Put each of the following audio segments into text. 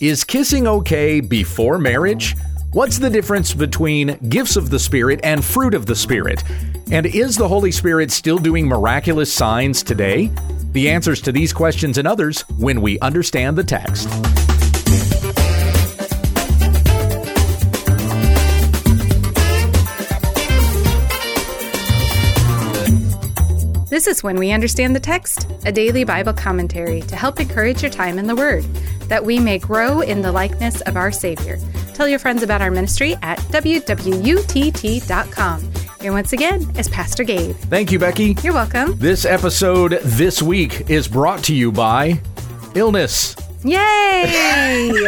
Is kissing okay before marriage? What's the difference between gifts of the Spirit and fruit of the Spirit? And is the Holy Spirit still doing miraculous signs today? The answers to these questions and others when we understand the text. This is When We Understand the Text, a daily Bible commentary to help encourage your time in the Word, that we may grow in the likeness of our Savior. Tell your friends about our ministry at wwutt.com. Here once again is Pastor Gabe. Thank you, Becky. You're welcome. This episode this week is brought to you by illness. Yay!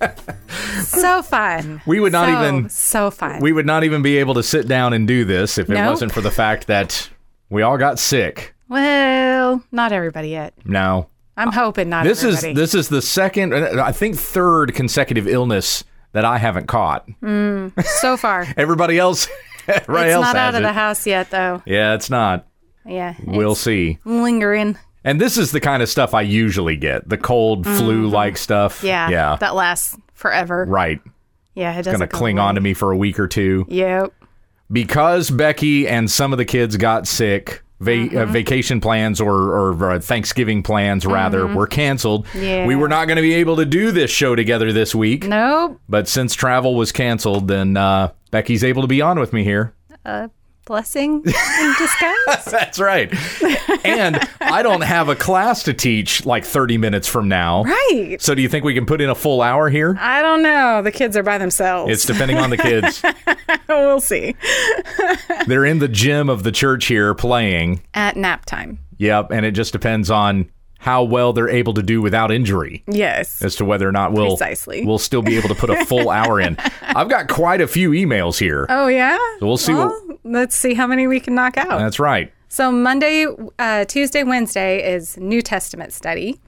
so fun. We would not So, even So fun. we would not even be able to sit down and do this if it wasn't for the fact that we all got sick. well, not everybody yet. No. I'm hoping not this is this is the second uh, I think third consecutive illness that I haven't caught. so far. Everybody else everybody it's else not out of it. the house yet, though. Yeah, it's not. Yeah. We'll it's see. lingering. And this is the kind of stuff I usually get. The cold flu like stuff. Mm-hmm. Yeah. Yeah. That lasts forever. right. Yeah, it doesn't Gonna cling on to me for a week or two. Yep. Because Becky and some of the kids got sick, va- Mm-hmm. uh, vacation plans or, or, uh, Thanksgiving plans rather were canceled. Mm-hmm. Yeah. We were not going to be able to do this show together this week, Nope. but since travel was canceled, then uh, Becky's able to be on with me here. Blessing in disguise. That's right. and I don't have a class to teach like 30 minutes from now. right. So do you think we can put in a full hour here? I don't know. The kids are by themselves. It's depending on the kids. we'll see. They're in the gym of the church here playing. At nap time. Yep, and it just depends on how well they're able to do without injury Yes. as to whether or not we'll Precisely. we'll still be able to put a full hour in. I've got quite a few emails here. Oh yeah. So we'll see what- Well, let's see how many we can knock out. That's right. So Monday, uh, Tuesday, Wednesday is New Testament study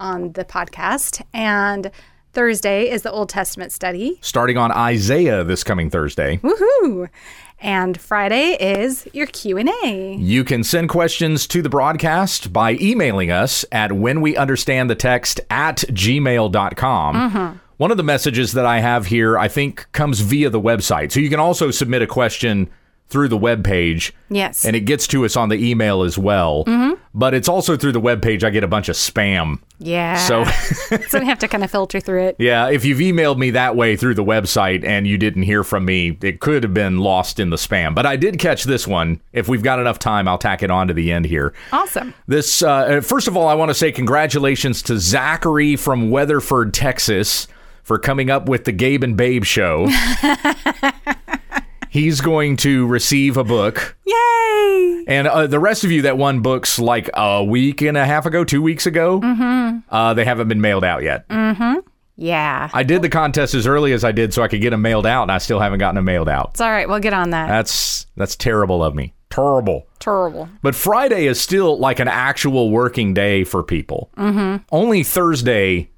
on the podcast, and Thursday is the Old Testament study. Starting on Isaiah this coming Thursday. Woohoo! And Friday is your Q and A. You can send questions to the broadcast by emailing us at when we understand the text at gmail.com. Mm-hmm. One of the messages that I have here, I think, comes via the website. So you can also submit a question through the web page. Yes. And it gets to us on the email as well. Mm-hmm. But it's also through the web page. I get a bunch of spam. yeah. So, so we have to kind of filter through it. yeah, if you've emailed me that way through the website and you didn't hear from me, it could have been lost in the spam. But I did catch this one. If we've got enough time, I'll tack it on to the end here. Awesome. This, uh, first of all, I want to say congratulations to Zachary from Weatherford, Texas, for coming up with the Gabe and Babe show. He's going to receive a book. Yay! And uh, the rest of you that won books like a week and a half ago, two weeks ago, uh, they haven't been mailed out yet. Yeah. I did the contest as early as I did so I could get them mailed out, and I still haven't gotten them mailed out. It's all right. We'll get on that. That's that's terrible of me. Terrible. Terrible. But Friday is still like an actual working day for people. Mm-hmm. Only Thursday,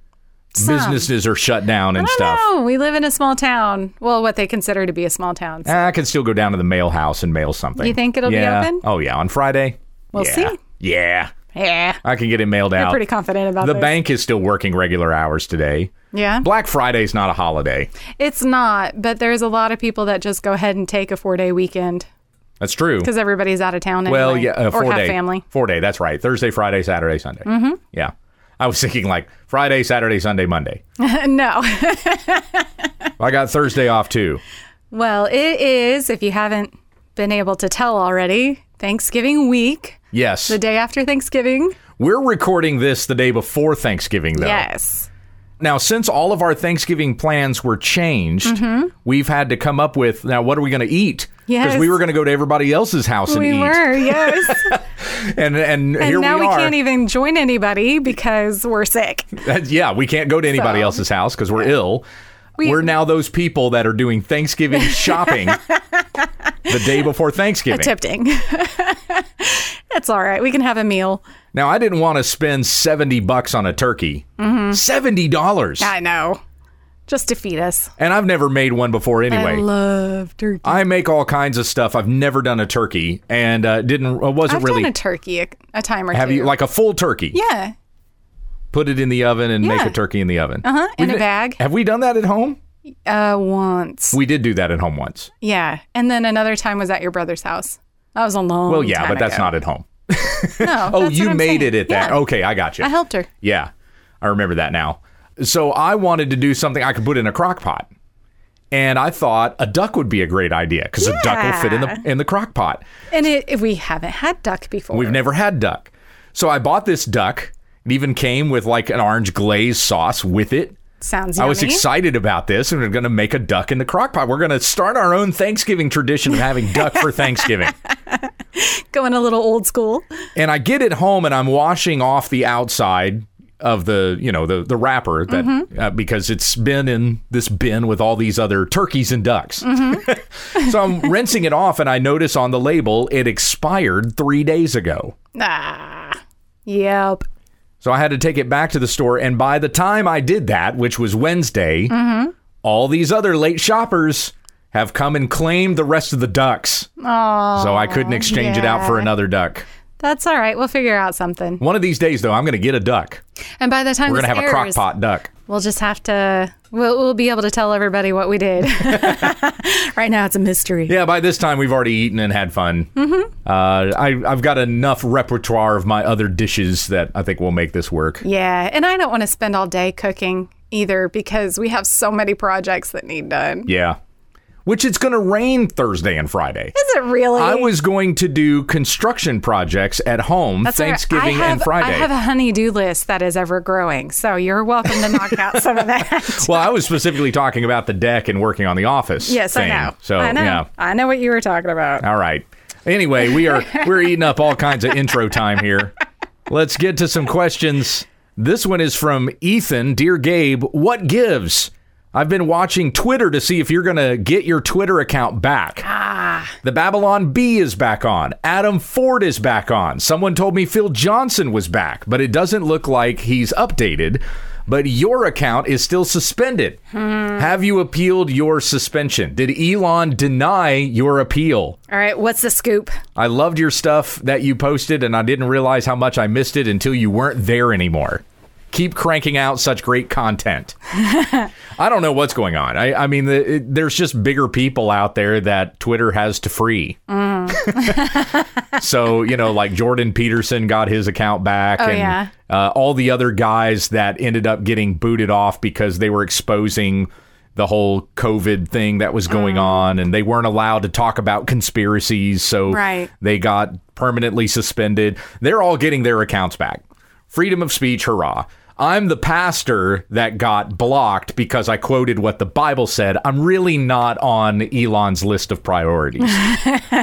businesses are shut down and stuff. know. We live in a small town. Well, what they consider to be a small town. So Ah, I can still go down to the mail house and mail something. You think it'll be Yeah. open? Oh yeah, on Friday. We'll yeah. see. Yeah, yeah. I can get it mailed out. I'm out. pretty confident about that. the this. bank is still working regular hours today. Yeah. Black Friday's not a holiday. It's not, but there's a lot of people that just go ahead and take a four day weekend That's true. because everybody's out of town. Well, yeah, uh, or four have day family. Four day. That's right. Thursday, Friday, Saturday, Sunday. Mm-hmm. Yeah. I was thinking like Friday, Saturday, Sunday, Monday. no. I got Thursday off too. well, it is, if you haven't been able to tell already, Thanksgiving week, Yes. the day after Thanksgiving. We're recording this the day before Thanksgiving, though. Yes. Now, since all of our Thanksgiving plans were changed, mm-hmm. we've had to come up with now what are we going to eat? Because we were going to go to everybody else's house and We eat, were, yes. and and, and here now we, we can't even join anybody because we're sick. yeah, we can't go to anybody So- else's house because we're ill. We- We, are now those people that are doing Thanksgiving shopping the day before Thanksgiving. Tempting. That's all right. We can have a meal. Now, I didn't want to spend 70 bucks on a turkey. Mm-hmm. $70. I know. Just to feed us. and I've never made one before anyway. I love turkey. I make all kinds of stuff. I've never done a turkey and uh, didn't uh, wasn't I've really done a turkey a, a time or have two. you like a full turkey. yeah. put it in the oven, and make Yeah. a turkey in the oven. Uh huh. In We've a bag. Have we done that at home? Uh, once. We did do that at home once. yeah, and then another time was at your brother's house. That was a long. Well, yeah, time but that's ago. not at home. No. Oh, you made it at that. Okay, I got you. I helped her. Yeah, I remember that now. So I wanted to do something I could put in a crock pot. And I thought a duck would be a great idea because a duck will fit in the in the crock pot. And it, if we haven't had duck before, We've never had duck. So I bought this duck. It even came with like an orange glaze sauce with it. sounds. I was excited about this, and we're going to make a duck in the crock pot. We're going to start our own Thanksgiving tradition of having duck for Thanksgiving. Going a little old school. And I get it home, and I'm washing off the outside of the, you know, the the wrapper that Mm-hmm. uh, because it's been in this bin with all these other turkeys and ducks. Mm-hmm. so I'm rinsing it off, and I notice on the label it expired three days ago. Ah. Yep. So I had to take it back to the store. And by the time I did that, which was Wednesday, Mm-hmm. all these other late shoppers have come and claimed the rest of the ducks. Oh. so I couldn't exchange it out for another duck. That's all right. We'll figure out something. One of these days, though, I'm going to get a duck. And by the time We're going to have a crock airs, pot duck. we'll just have to. We'll, we'll be able to tell everybody what we did. right now, it's a mystery. Yeah, by this time, we've already eaten and had fun. Mm-hmm. Uh, I, I've got enough repertoire of my other dishes that I think will make this work. Yeah, and I don't want to spend all day cooking either because we have so many projects that need done. Yeah. Which it's going to rain Thursday and Friday. Is it really? I was going to do construction projects at home That's. Thanksgiving have, and Friday. I have a honey-do list that is ever growing, so you're welcome to knock out some of that. well, I was specifically talking about the deck and working on the office. yes, thing. I know. So I know. yeah. I know what you were talking about. All right. Anyway, we are we're eating up all kinds of intro time here. Let's get to some questions. This one is from Ethan. Dear Gabe, what gives? I've been watching Twitter to see if you're going to get your Twitter account back. Ah. The Babylon Bee is back on. Adam Ford is back on. Someone told me Phil Johnson was back, but it doesn't look like he's updated. But your account is still suspended. Have you appealed your suspension? Did Elon deny your appeal? All right, what's the scoop? I loved your stuff that you posted, and I didn't realize how much I missed it until you weren't there anymore. Keep cranking out such great content. I don't know what's going on. I, I mean, the, it, there's just bigger people out there that Twitter has to free. so, you know, like Jordan Peterson got his account back, Oh, and yeah. uh, all the other guys that ended up getting booted off because they were exposing the whole COVID thing that was Mm. going on, and they weren't allowed to talk about conspiracies. So Right. they got permanently suspended. They're all getting their accounts back. Freedom of speech, hurrah. I'm the pastor that got blocked because I quoted what the Bible said. I'm really not on Elon's list of priorities.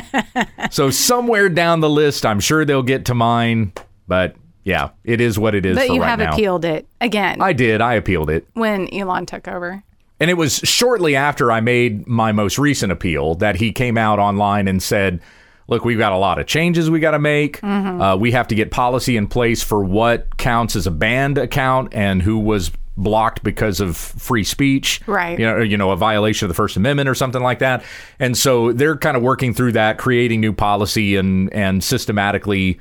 so somewhere down the list, I'm sure they'll get to mine. But yeah, it is what it is But you right have now. appealed it again I did. I appealed it. when Elon took over. And it was shortly after I made my most recent appeal that he came out online and said, Look, we've got a lot of changes we got to make. Mm-hmm. Uh, we have to get policy in place for what counts as a banned account and who was blocked because of free speech. Right. You know, you know, a violation of the First Amendment or something like that. And so they're kind of working through that, creating new policy and and systematically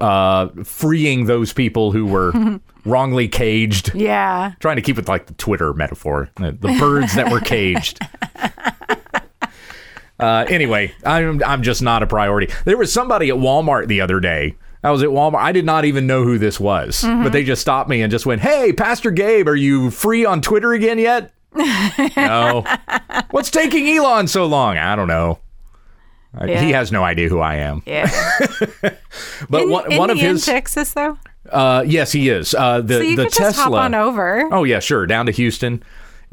uh, freeing those people who were wrongly caged Yeah. trying to keep it like the Twitter metaphor, the, the birds that were caged. Uh, anyway, I'm I'm just not a priority. There was somebody at Walmart the other day. I was at Walmart. I did not even know who this was, but they just stopped me and just went, "Hey, Pastor Gabe, are you free on Twitter again yet?" no. What's taking Elon so long? I don't know. Yeah. He has no idea who I am. Yeah. But In- one, in one of his, Texas though, uh, yes, he is. Uh, the so the Tesla. on over. Oh yeah, sure. Down to Houston.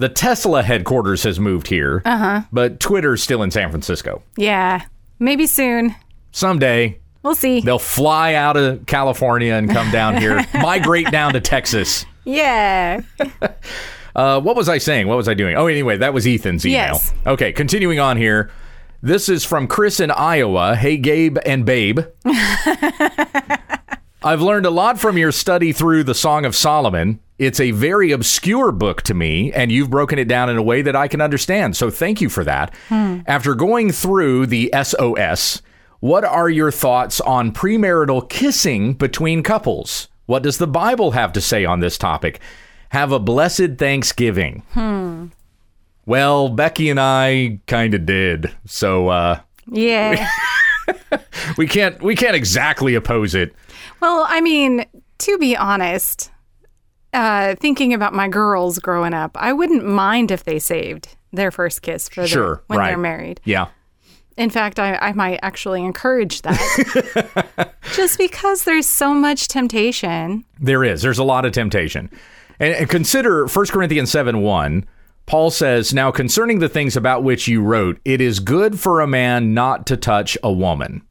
The Tesla headquarters has moved here, uh-huh. but Twitter's still in San Francisco. Yeah. Maybe soon. Someday We'll see. they'll fly out of California and come down here, migrate down to Texas. Yeah. Uh, what was I saying? What was I doing? Oh, anyway, that was Ethan's email. Yes. Okay, continuing on here. This is from Chris in Iowa. Hey, Gabe and Babe. I've learned a lot from your study through the Song of Solomon. It's a very obscure book to me, and you've broken it down in a way that I can understand. So thank you for that. After going through the SOS, what are your thoughts on premarital kissing between couples? What does the Bible have to say on this topic? Have a blessed Thanksgiving. Hmm. Well, Becky and I kind of did. So uh, Yeah. we can't we can't exactly oppose it. Well, I mean, to be honest, uh, thinking about my girls growing up, I wouldn't mind if they saved their first kiss for their, Sure, when right. they're married. Yeah. In fact, I, I might actually encourage that. Just because there's so much temptation. There is. There's a lot of temptation. And, and consider 1 Corinthians 7 1. Paul says, Now concerning the things about which you wrote, it is good for a man not to touch a woman.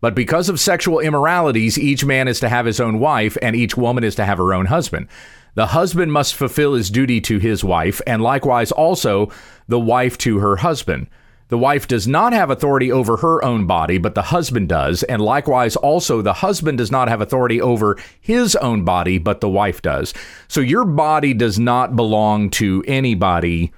But because of sexual immoralities, each man is to have his own wife, and each woman is to have her own husband. The husband must fulfill his duty to his wife, and likewise also the wife to her husband. The wife does not have authority over her own body, but the husband does, and likewise also the husband does not have authority over his own body, but the wife does. So your body does not belong to anybody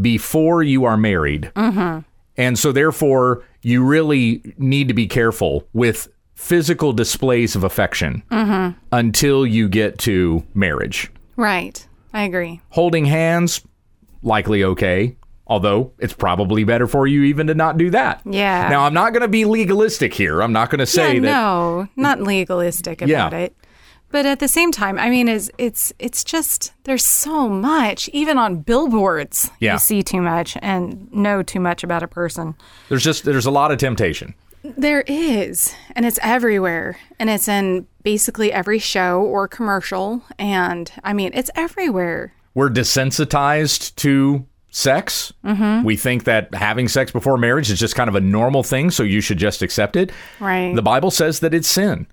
before you are married. Mm-hmm. And so, therefore, you really need to be careful with physical displays of affection mm-hmm. until you get to marriage. Right. I agree. Holding hands, likely okay. Although it's probably better for you even to not do that. Yeah. Now, I'm not going to be legalistic here. I'm not going to say yeah, that. no, not legalistic Yeah. about it. But at the same time, I mean, is it's it's just there's so much. Even on billboards, Yeah. you see too much and know too much about a person. There's just there's a lot of temptation. There is, and it's everywhere, and it's in basically every show or commercial, and I mean, it's everywhere. We're desensitized to sex. Mm-hmm. We think that having sex before marriage is just kind of a normal thing, so you should just accept it. Right. The Bible says that it's sin.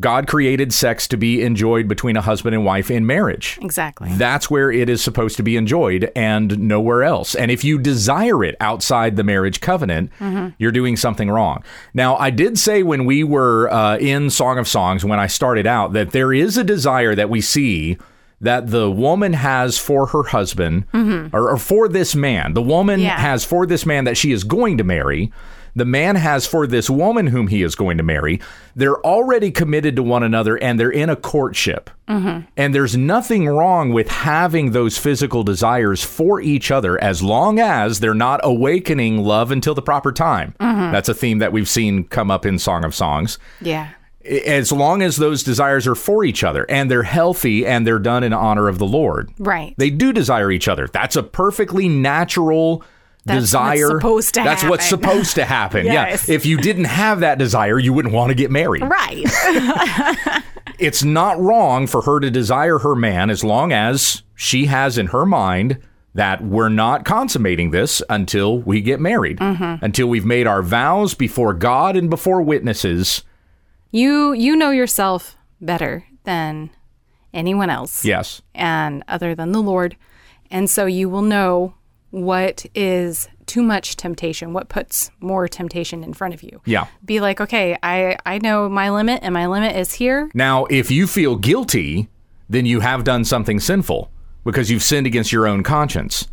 God created sex to be enjoyed between a husband and wife in marriage. Exactly. That's where it is supposed to be enjoyed and nowhere else. And if you desire it outside the marriage covenant, you're doing something wrong. Now, I did say when we were uh, in Song of Songs, when I started out, that there is a desire that we see that the woman has for her husband or, or for this man. The woman Yeah. has for this man that she is going to marry. The man has for this woman whom he is going to marry. They're already committed to one another and they're in a courtship. Mm-hmm. And there's nothing wrong with having those physical desires for each other as long as they're not awakening love until the proper time. Mm-hmm. That's a theme that we've seen come up in Song of Songs. yeah. As long as those desires are for each other and they're healthy and they're done in honor of the Lord. Right. They do desire each other. That's a perfectly natural That's what's desire. supposed to That's what's supposed to happen. Yes. Yeah. If you didn't have that desire, you wouldn't want to get married. right. It's not wrong for her to desire her man as long as she has in her mind that we're not consummating this until we get married, Mm-hmm. until we've made our vows before God and before witnesses. you you know yourself better than anyone else. Yes. and other than the Lord. And so you will know what is too much temptation, what puts more temptation in front of you. Yeah. Be like, okay, I, I know my limit and my limit is here. Now, if you feel guilty, then you have done something sinful because you've sinned against your own conscience.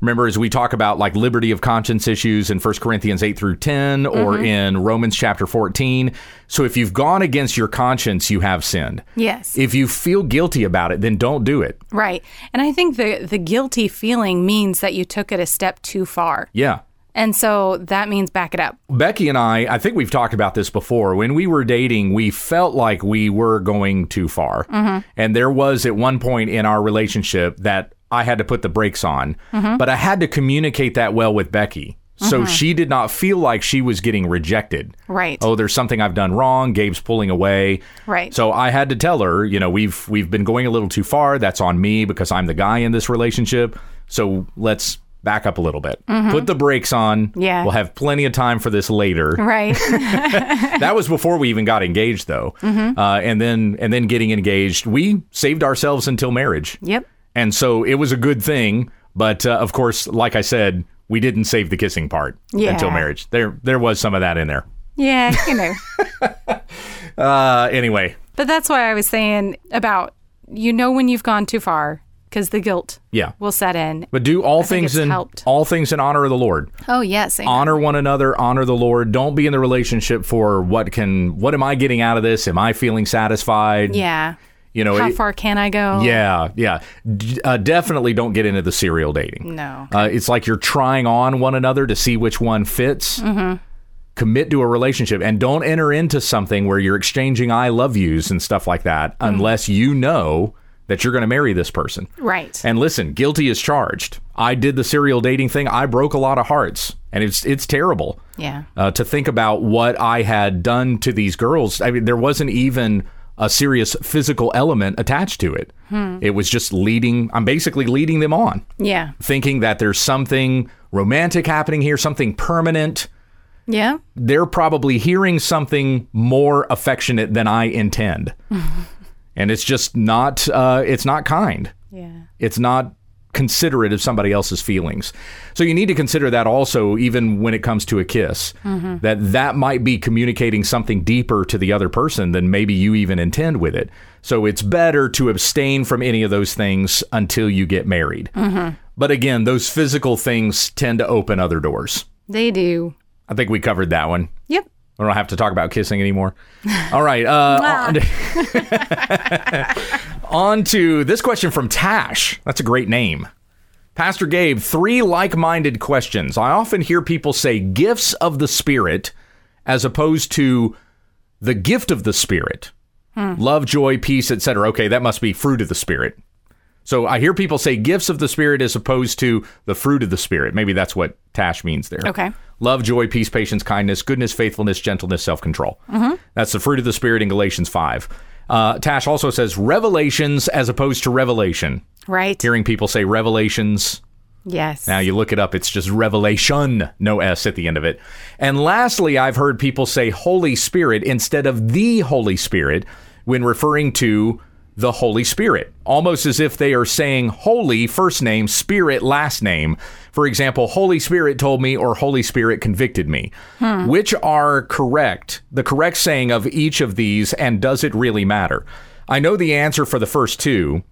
Remember, as we talk about like liberty of conscience issues in 1 Corinthians 8 through 10 or mm-hmm. in Romans chapter 14. So if you've gone against your conscience, you have sinned. Yes. If you feel guilty about it, then don't do it. right. And I think the the guilty feeling means that you took it a step too far. Yeah. And so that means back it up. Becky and I, I think we've talked about this before. When we were dating, we felt like we were going too far. Mm-hmm. And there was at one point in our relationship that I had to put the brakes on, mm-hmm. but I had to communicate that well with Becky. So mm-hmm. she did not feel like she was getting rejected. Right. Oh, there's something I've done wrong. Gabe's pulling away. Right. So I had to tell her, you know, we've we've been going a little too far. That's on me because I'm the guy in this relationship. So let's back up a little bit. Mm-hmm. Put the brakes on. Yeah. We'll have plenty of time for this later. Right. that was before we even got engaged, though. Uh, and then and then getting engaged, we saved ourselves until marriage. yep. And so it was a good thing. But uh, of course, like I said, we didn't save the kissing part Yeah. until marriage. There there was some of that in there. Yeah, you know. Uh, anyway, But that's why I was saying about you know when you've gone too far because the guilt Yeah. will set in. But do all think things in helped. all things in honor of the Lord. Oh yes, amen. honor one another honor the lord don't be in the relationship for what can what am i getting out of this am i feeling satisfied yeah. You know How it- far can I go? yeah yeah D- uh, definitely don't get into the serial dating No. uh, it's like you're trying on one another to see which one fits Mm-hmm. commit to a relationship and don't enter into something where you're exchanging i love yous and stuff like that Mm. unless you know that you're going to marry this person Right. and listen, guilty is charged. I did the serial dating thing. I broke a lot of hearts, and it's it's terrible. Yeah. Uh, to think about what I had done to these girls. I mean, there wasn't even a serious physical element attached to it. It was just leading. I'm basically leading them on, yeah. thinking that there's something romantic happening here, something permanent. Yeah. They're probably hearing something more affectionate than I intend, and it's just not. Uh, it's not kind. Yeah. It's not considerate of somebody else's feelings. So you need to consider that also even when it comes to a kiss. Mm-hmm. That that might be communicating something deeper to the other person than maybe you even intend with it. So it's better to abstain from any of those things until you get married. Mm-hmm. But again, those physical things tend to open other doors. They do. I think we covered that one. Yep. I don't have to talk about kissing anymore. All right. Uh, on, on to this question from Tash. That's a great name. Pastor Gabe, three like minded questions. I often hear people say gifts of the Spirit as opposed to the gift of the Spirit. Love, joy, peace, etc. Okay, that must be fruit of the Spirit. So I hear people say gifts of the Spirit as opposed to the fruit of the Spirit. Maybe that's what Tash means there. Okay. Love, joy, peace, patience, kindness, goodness, faithfulness, gentleness, self control. That's the fruit of the Spirit in Galatians 5. Uh, Tash also says revelations as opposed to revelation. Right. Hearing people say revelations. Yes. Now you look it up, it's just revelation, no S at the end of it. And lastly, I've heard people say Holy Spirit instead of the Holy Spirit when referring to the Holy Spirit, almost as if they are saying holy first name, spirit last name. For example, Holy Spirit told me or Holy Spirit convicted me. Hmm. Which are correct? The correct saying of each of these, and does it really matter? I know the answer for the first two,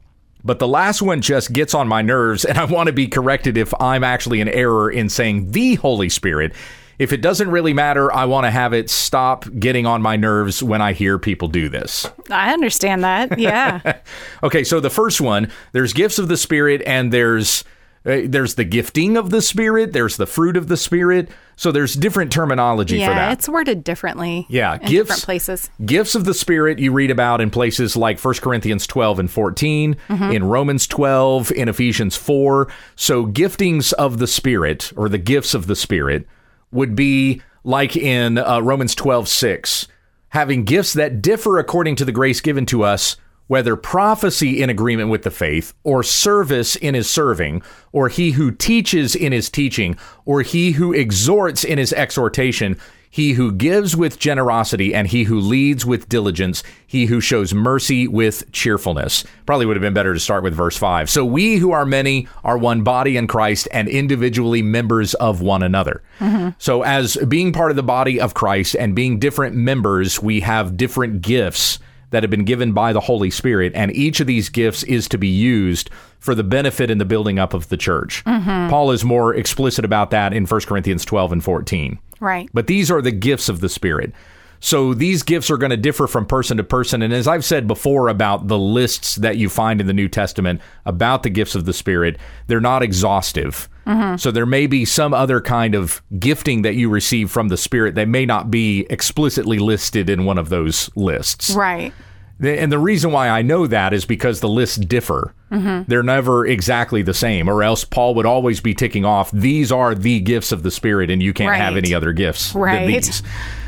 but the last one just gets on my nerves, and I want to be corrected if I'm actually in error in saying the Holy Spirit. If it doesn't really matter, I want to have it stop getting on my nerves when I hear people do this. I understand that. Yeah. Okay, so the first one, there's gifts of the Spirit, and there's there's the gifting of the Spirit, there's the fruit of the Spirit. So there's different terminology for yeah. that. It's worded differently. Yeah, In gifts- different places. Gifts of the Spirit you read about in places like 1 Corinthians 12 and 14, in Romans 12, in Ephesians 4. So, giftings of the Spirit, or the gifts of the Spirit, would be like in uh, Romans 12, 6, having gifts that differ according to the grace given to us, whether prophecy in agreement with the faith, or service in his serving, or he who teaches in his teaching, or he who exhorts in his exhortation, he who gives with generosity, and he who leads with diligence, he who shows mercy with cheerfulness. Probably would have been better to start with verse 5. So we who are many are one body in Christ and individually members of one another. Mm-hmm. So, as being part of the body of Christ and being different members, we have different gifts that have been given by the Holy Spirit, and each of these gifts is to be used for the benefit and the building up of the church. Mm-hmm. Paul is more explicit about that in 1 Corinthians 12 and 14. Right. But these are the gifts of the Spirit. So these gifts are going to differ from person to person. And as I've said before about the lists that you find in the New Testament about the gifts of the Spirit, they're not exhaustive. Mm-hmm. So there may be some other kind of gifting that you receive from the Spirit that may not be explicitly listed in one of those lists. Right. And the reason why I know that is because the lists differ. Mm-hmm. They're never exactly the same, or else Paul would always be ticking off, these are the gifts of the Spirit, and you can't have any other gifts than Right. these.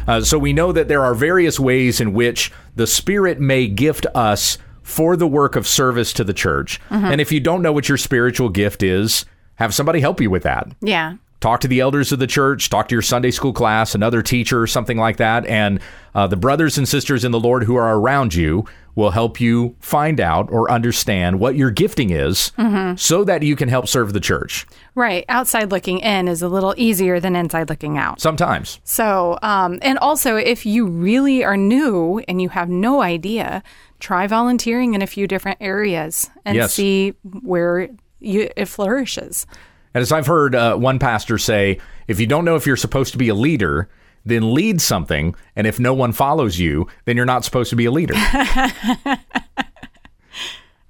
Uh, so we know that there are various ways in which the Spirit may gift us for the work of service to the church. Mm-hmm. And if you don't know what your spiritual gift is, have somebody help you with that Yeah. talk to the elders of the church, talk to your Sunday school class, another teacher, something like that. And uh, the brothers and sisters in the Lord who are around you will help you find out or understand what your gifting is so that you can help serve the church. Right. Outside looking in is a little easier than inside looking out. Sometimes. So, um, and also if you really are new and you have no idea, try volunteering in a few different areas and Yes. see where you, it flourishes. And as I've heard uh, one pastor say, if you don't know if you're supposed to be a leader, then lead something. And if no one follows you, then you're not supposed to be a leader.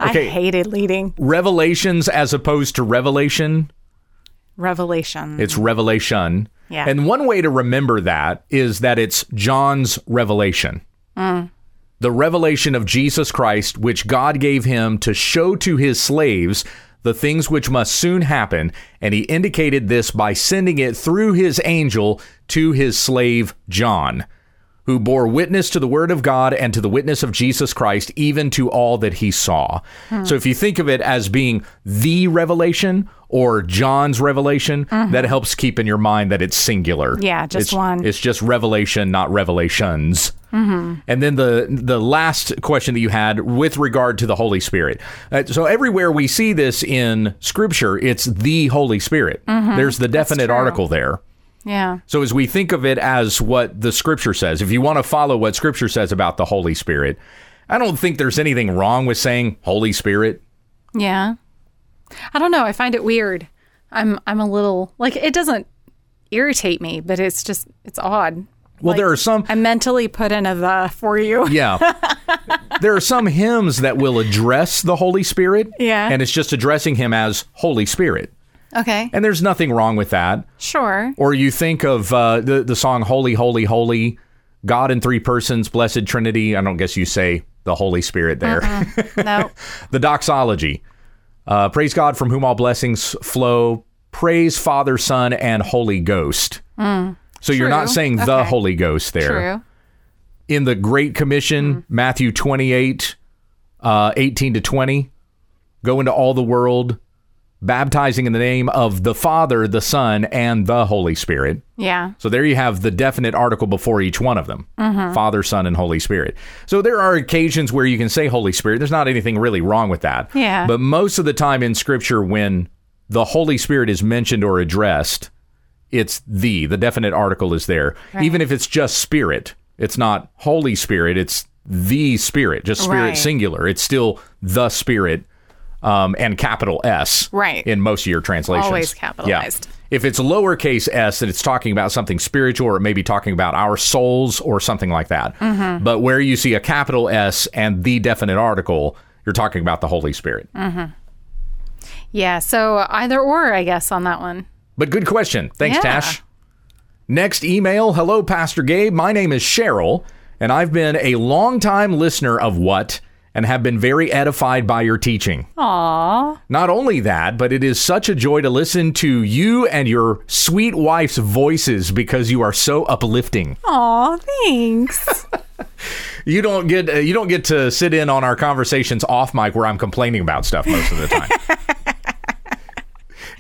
Okay. I hated leading Revelations as opposed to revelation, revelation. it's revelation. Yeah. And one way to remember that is that it's John's revelation. The revelation of Jesus Christ, which God gave him to show to his slaves the things which must soon happen. And he indicated this by sending it through his angel to his slave John, who bore witness to the word of God and to the witness of Jesus Christ, even to all that he saw. Hmm. So if you think of it as being the revelation or John's revelation, mm-hmm. that helps keep in your mind that it's singular. Yeah, just It's- one. It's just revelation, not revelations. And then the the last question that you had with regard to the Holy Spirit. Uh, so everywhere we see this in Scripture, it's the Holy Spirit. There's the definite article there. yeah. So as we think of it as what the Scripture says, if you want to follow what Scripture says about the Holy Spirit, I don't think there's anything wrong with saying Holy Spirit. Yeah. I don't know. I find it weird. I'm I'm a little like it doesn't irritate me, but it's just it's odd. Well, there are some I mentally put in a the for you. Yeah. there are some hymns that will address the Holy Spirit. Yeah. And it's just addressing him as Holy Spirit. Okay. And there's nothing wrong with that. Sure. Or you think of uh, the, the song Holy, Holy, Holy, God in three persons, blessed Trinity. I don't guess you say the Holy Spirit there. No. the doxology. Uh, praise God from whom all blessings flow. Praise Father, Son, and Holy Ghost. So you're not True. saying the Okay. Holy Ghost there True. in the Great Commission, Matthew 28, uh, 18 to 20, go into all the world, baptizing in the name of the Father, the Son, and the Holy Spirit. Yeah. So there you have the definite article before each one of them Father, Son, and Holy Spirit. So there are occasions where you can say Holy Spirit. There's not anything really wrong with that. Yeah. But most of the time in Scripture, when the Holy Spirit is mentioned or addressed, it's the. The definite article is there. Even if it's just Spirit, it's not Holy Spirit, it's the Spirit, just Spirit Right. singular. It's still the Spirit um, and capital S Right. in most of your translations. Always capitalized. Yeah. If it's lowercase s, then it's talking about something spiritual or it may be talking about our souls or something like that. Mm-hmm. But where you see a capital S and the definite article, you're talking about the Holy Spirit. Yeah. So either or, I guess, on that one. But good question. Thanks, Yeah. Tash. Next email Hello, Pastor Gabe. My name is Cheryl, and I've been a longtime listener of What and have been very edified by your teaching. Aw. Not only that, but it is such a joy to listen to you and your sweet wife's voices because you are so uplifting. Aw, thanks. You don't get uh, you don't get to sit in on our conversations off mic where I'm complaining about stuff most of the time.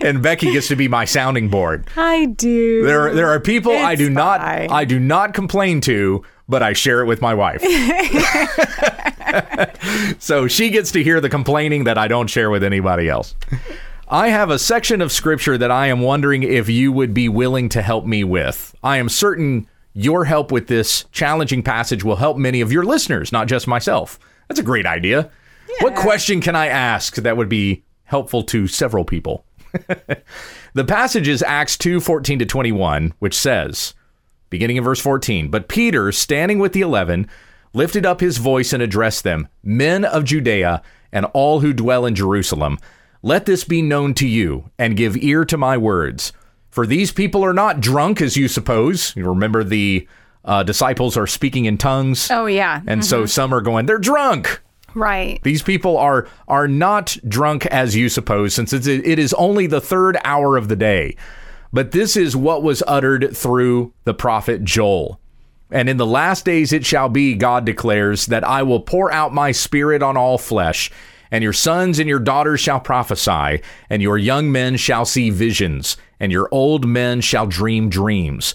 and Becky gets to be my sounding board. I do. There there are people I It's do not. I do not complain to, but I share it with my wife. so she gets to hear the complaining that I don't share with anybody else. I have a section of scripture that I am wondering if you would be willing to help me with. I am certain your help with this challenging passage will help many of your listeners, not just myself. That's a great idea. What question can I ask that would be helpful to several people? the passage is Acts 2 14 to 21, which says, beginning in verse 14, But Peter, standing with the eleven, lifted up his voice and addressed them, Men of Judea and all who dwell in Jerusalem, let this be known to you, and give ear to my words. For these people are not drunk, as you suppose. You remember the uh, disciples are speaking in tongues. Oh, yeah. And so some are going, they're drunk. Right. These people are are not drunk as you suppose, since it's, it is only the third hour of the day. But this is what was uttered through the prophet Joel. And in the last days it shall be, God declares, that I will pour out my spirit on all flesh, and your sons and your daughters shall prophesy, and your young men shall see visions, and your old men shall dream dreams.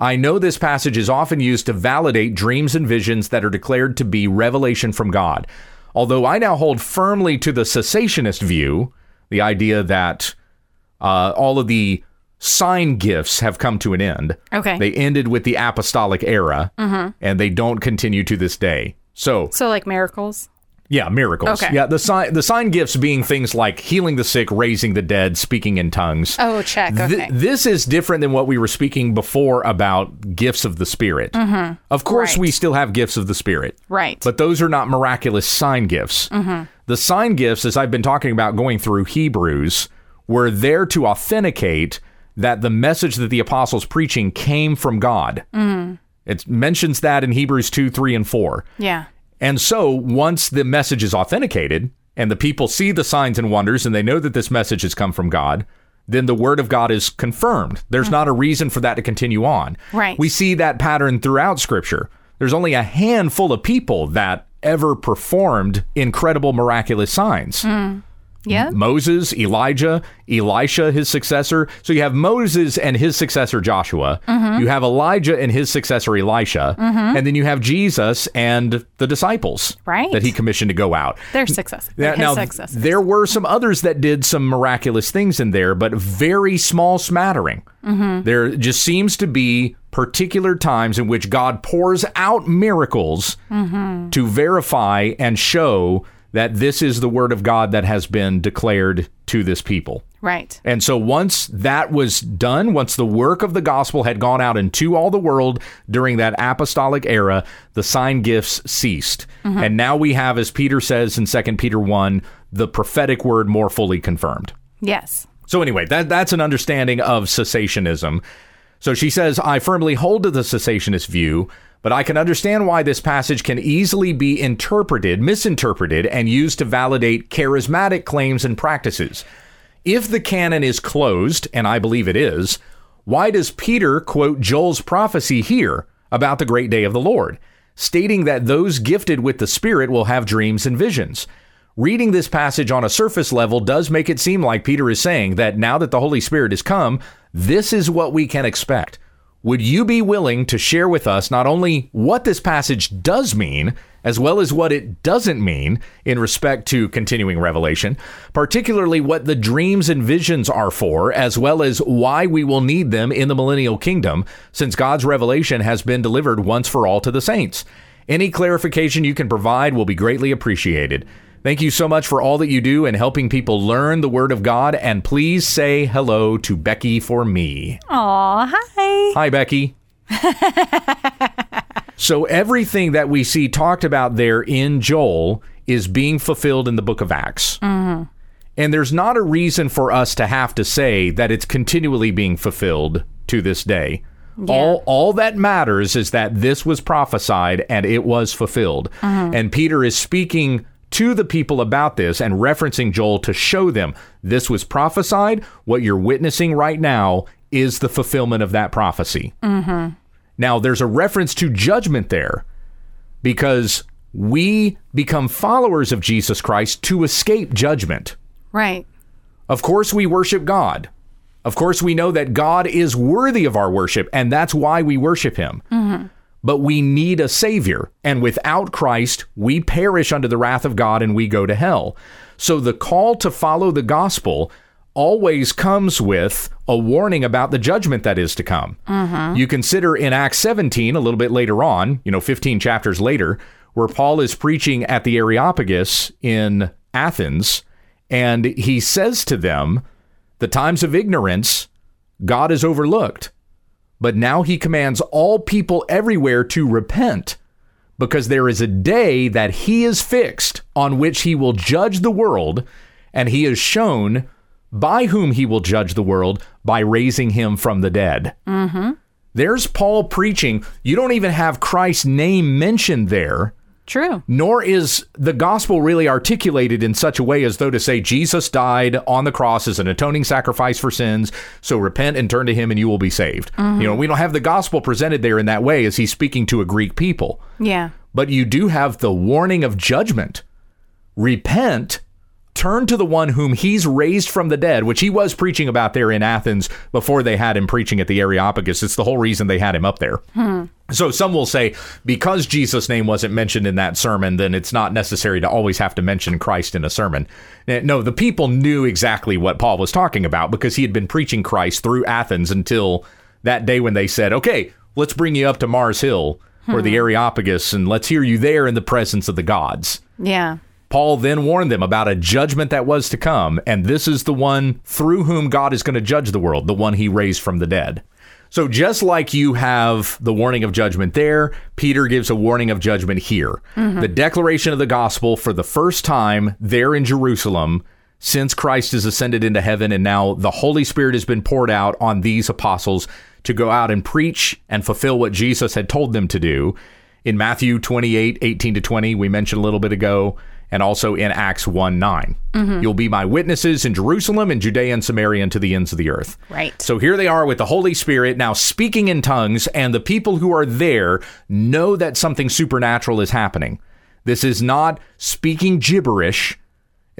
I know this passage is often used to validate dreams and visions that are declared to be revelation from God. Although I now hold firmly to the cessationist view, the idea that uh, all of the sign gifts have come to an end. Okay. They ended with the apostolic era, and they don't continue to this day. So, So, like miracles. Yeah, miracles. Okay. Yeah, the sign the sign gifts being things like healing the sick, raising the dead, speaking in tongues. Oh, check. Th- this is different than what we were speaking before about gifts of the Spirit. Mm-hmm. Of course, Right. we still have gifts of the Spirit. right. But those are not miraculous sign gifts. Mm-hmm. The sign gifts, as I've been talking about going through Hebrews, were there to authenticate that the message that the apostles preaching came from God. Mm-hmm. It mentions that in Hebrews 2, 3, and 4. yeah. And so once the message is authenticated and the people see the signs and wonders and they know that this message has come from God, then the word of God is confirmed. There's mm-hmm. not a reason for that to continue on. Right. We see that pattern throughout scripture. There's only a handful of people that ever performed incredible miraculous signs. Mm. Yeah. Moses, Elijah, Elisha, his successor. So you have Moses and his successor Joshua. Mm-hmm. You have Elijah and his successor Elisha. And then you have Jesus and the disciples Right. that he commissioned to go out. Their success. Now, now, there were some others that did some miraculous things in there, but very small smattering. Mm-hmm. There just seems to be particular times in which God pours out miracles Mm-hmm. to verify and show that this is the word of God that has been declared to this people. right. And so once that was done, once the work of the gospel had gone out into all the world during that apostolic era, the sign gifts ceased. Mm-hmm. And now we have, as Peter says in 2 Peter 1, the prophetic word more fully confirmed. Yes. So anyway, that that's an understanding of cessationism. So she says, I firmly hold to the cessationist view, but I can understand why this passage can easily be interpreted, misinterpreted, and used to validate charismatic claims and practices. If the canon is closed, and I believe it is, why does Peter quote Joel's prophecy here about the great day of the Lord, stating that those gifted with the Spirit will have dreams and visions? Reading this passage on a surface level does make it seem like Peter is saying that now that the Holy Spirit has come, this is what we can expect. Would you be willing to share with us not only what this passage does mean, as well as what it doesn't mean in respect to continuing revelation, particularly what the dreams and visions are for, as well as why we will need them in the millennial kingdom, since God's revelation has been delivered once for all to the saints? Any clarification you can provide will be greatly appreciated. Thank you so much for all that you do in helping people learn the Word of God, and please say hello to Becky for me. Aw, hi. Hi, Becky. so, everything that we see talked about there in Joel is being fulfilled in the book of Acts. Mm-hmm. And there's not a reason for us to have to say that it's continually being fulfilled to this day. All, all that matters is that this was prophesied and it was fulfilled. Mm-hmm. And Peter is speaking to the people about this and referencing Joel to show them this was prophesied. What you're witnessing right now is the fulfillment of that prophecy. Mm-hmm. Now, there's a reference to judgment there because we become followers of Jesus Christ to escape judgment. Right. Of course, we worship God. Of course, we know that God is worthy of our worship, and that's why we worship Him. Mm-hmm. But we need a Savior, and without Christ, we perish under the wrath of God and we go to hell. So the call to follow the gospel always comes with a warning about the judgment that is to come. Mm-hmm. You consider in Acts 17, a little bit later on, you know, 15 chapters later, where Paul is preaching at the Areopagus in Athens, and he says to them, The times of ignorance God has overlooked, but now he commands all people everywhere to repent, because there is a day that he is fixed on which he will judge the world, and he is shown by whom he will judge the world by raising him from the dead. Mm-hmm. There's Paul preaching. You don't even have Christ's name mentioned there. True. Nor is the gospel really articulated in such a way as though to say Jesus died on the cross as an atoning sacrifice for sins, so repent and turn to him and you will be saved. You know, we don't have the gospel presented there in that way as he's speaking to a Greek people. Yeah. But you do have the warning of judgment. Repent, turn to the one whom he's raised from the dead, which he was preaching about there in Athens before they had him preaching at the Areopagus. It's the whole reason they had him up there. Hmm. So some will say because Jesus' name wasn't mentioned in that sermon, then it's not necessary to always have to mention Christ in a sermon. Eh, No, the people knew exactly what Paul was talking about because he had been preaching Christ through Athens until that day when they said, okay, let's bring you up to Mars Hill or the Areopagus and let's hear you there in the presence of the gods. Yeah. Paul then warned them about a judgment that was to come, and this is the one through whom God is going to judge the world, the one he raised from the dead. So, just like you have the warning of judgment there, Peter gives a warning of judgment here. The declaration of the gospel for the first time there in Jerusalem since Christ has ascended into heaven, and now the Holy Spirit has been poured out on these apostles to go out and preach and fulfill what Jesus had told them to do. In Matthew 28 18 to 20, we mentioned a little bit ago, and also in Acts 1 9. Mm-hmm. You'll be my witnesses in Jerusalem and Judea and Samaria and to the ends of the earth. Right. So here they are with the Holy Spirit now speaking in tongues, and the people who are there know that something supernatural is happening. This is not speaking gibberish.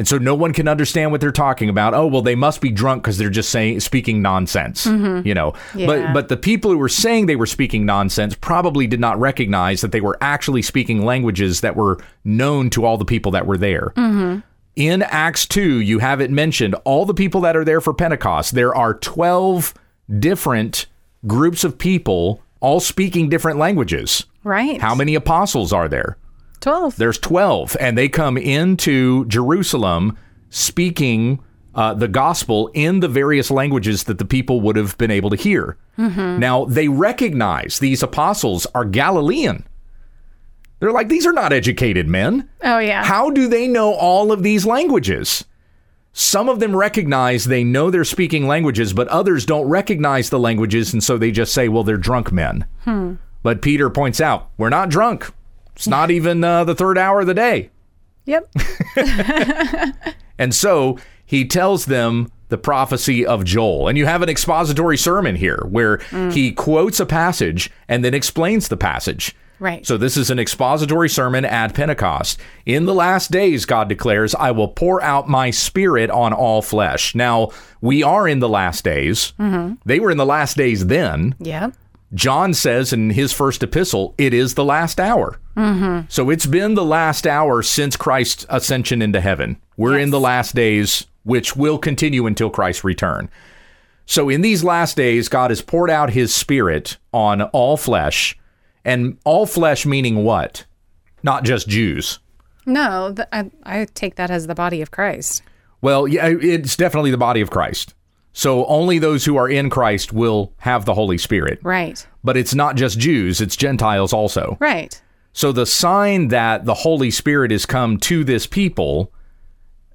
And so no one can understand what they're talking about. Oh, well, they must be drunk because they're just saying speaking nonsense. Mm-hmm. You know. Yeah. But but the people who were saying they were speaking nonsense probably did not recognize that they were actually speaking languages that were known to all the people that were there. Mm-hmm. In Acts 2, you have it mentioned all the people that are there for Pentecost. There are 12 different groups of people all speaking different languages. Right. How many apostles are there? 12. There's 12, and they come into Jerusalem speaking uh, the gospel in the various languages that the people would have been able to hear. Now, they recognize these apostles are Galilean. They're like, these are not educated men. oh, yeah. How do they know all of these languages? Some of them recognize they know they're speaking languages, but others don't recognize the languages, and so they just say, well, they're drunk men. Hmm. But Peter points out, we're not drunk. It's not even uh, the third hour of the day. Yep. And so he tells them the prophecy of Joel. And you have an expository sermon here where he quotes a passage and then explains the passage. Right. So this is an expository sermon at Pentecost. In the last days, God declares, I will pour out my spirit on all flesh. Now, we are in the last days. They were in the last days then. Yep. John says in his first epistle, it is the last hour. Mm-hmm. So it's been the last hour since Christ's ascension into heaven. We're in the last days, which will continue until Christ's return. So in these last days, God has poured out his spirit on all flesh, and all flesh meaning what? Not just Jews. No, th- I, I take that as the body of Christ. Well, yeah, it's definitely the body of Christ. So only those who are in Christ will have the Holy Spirit. Right. But it's not just Jews, it's Gentiles also. Right. So the sign that the Holy Spirit has come to this people,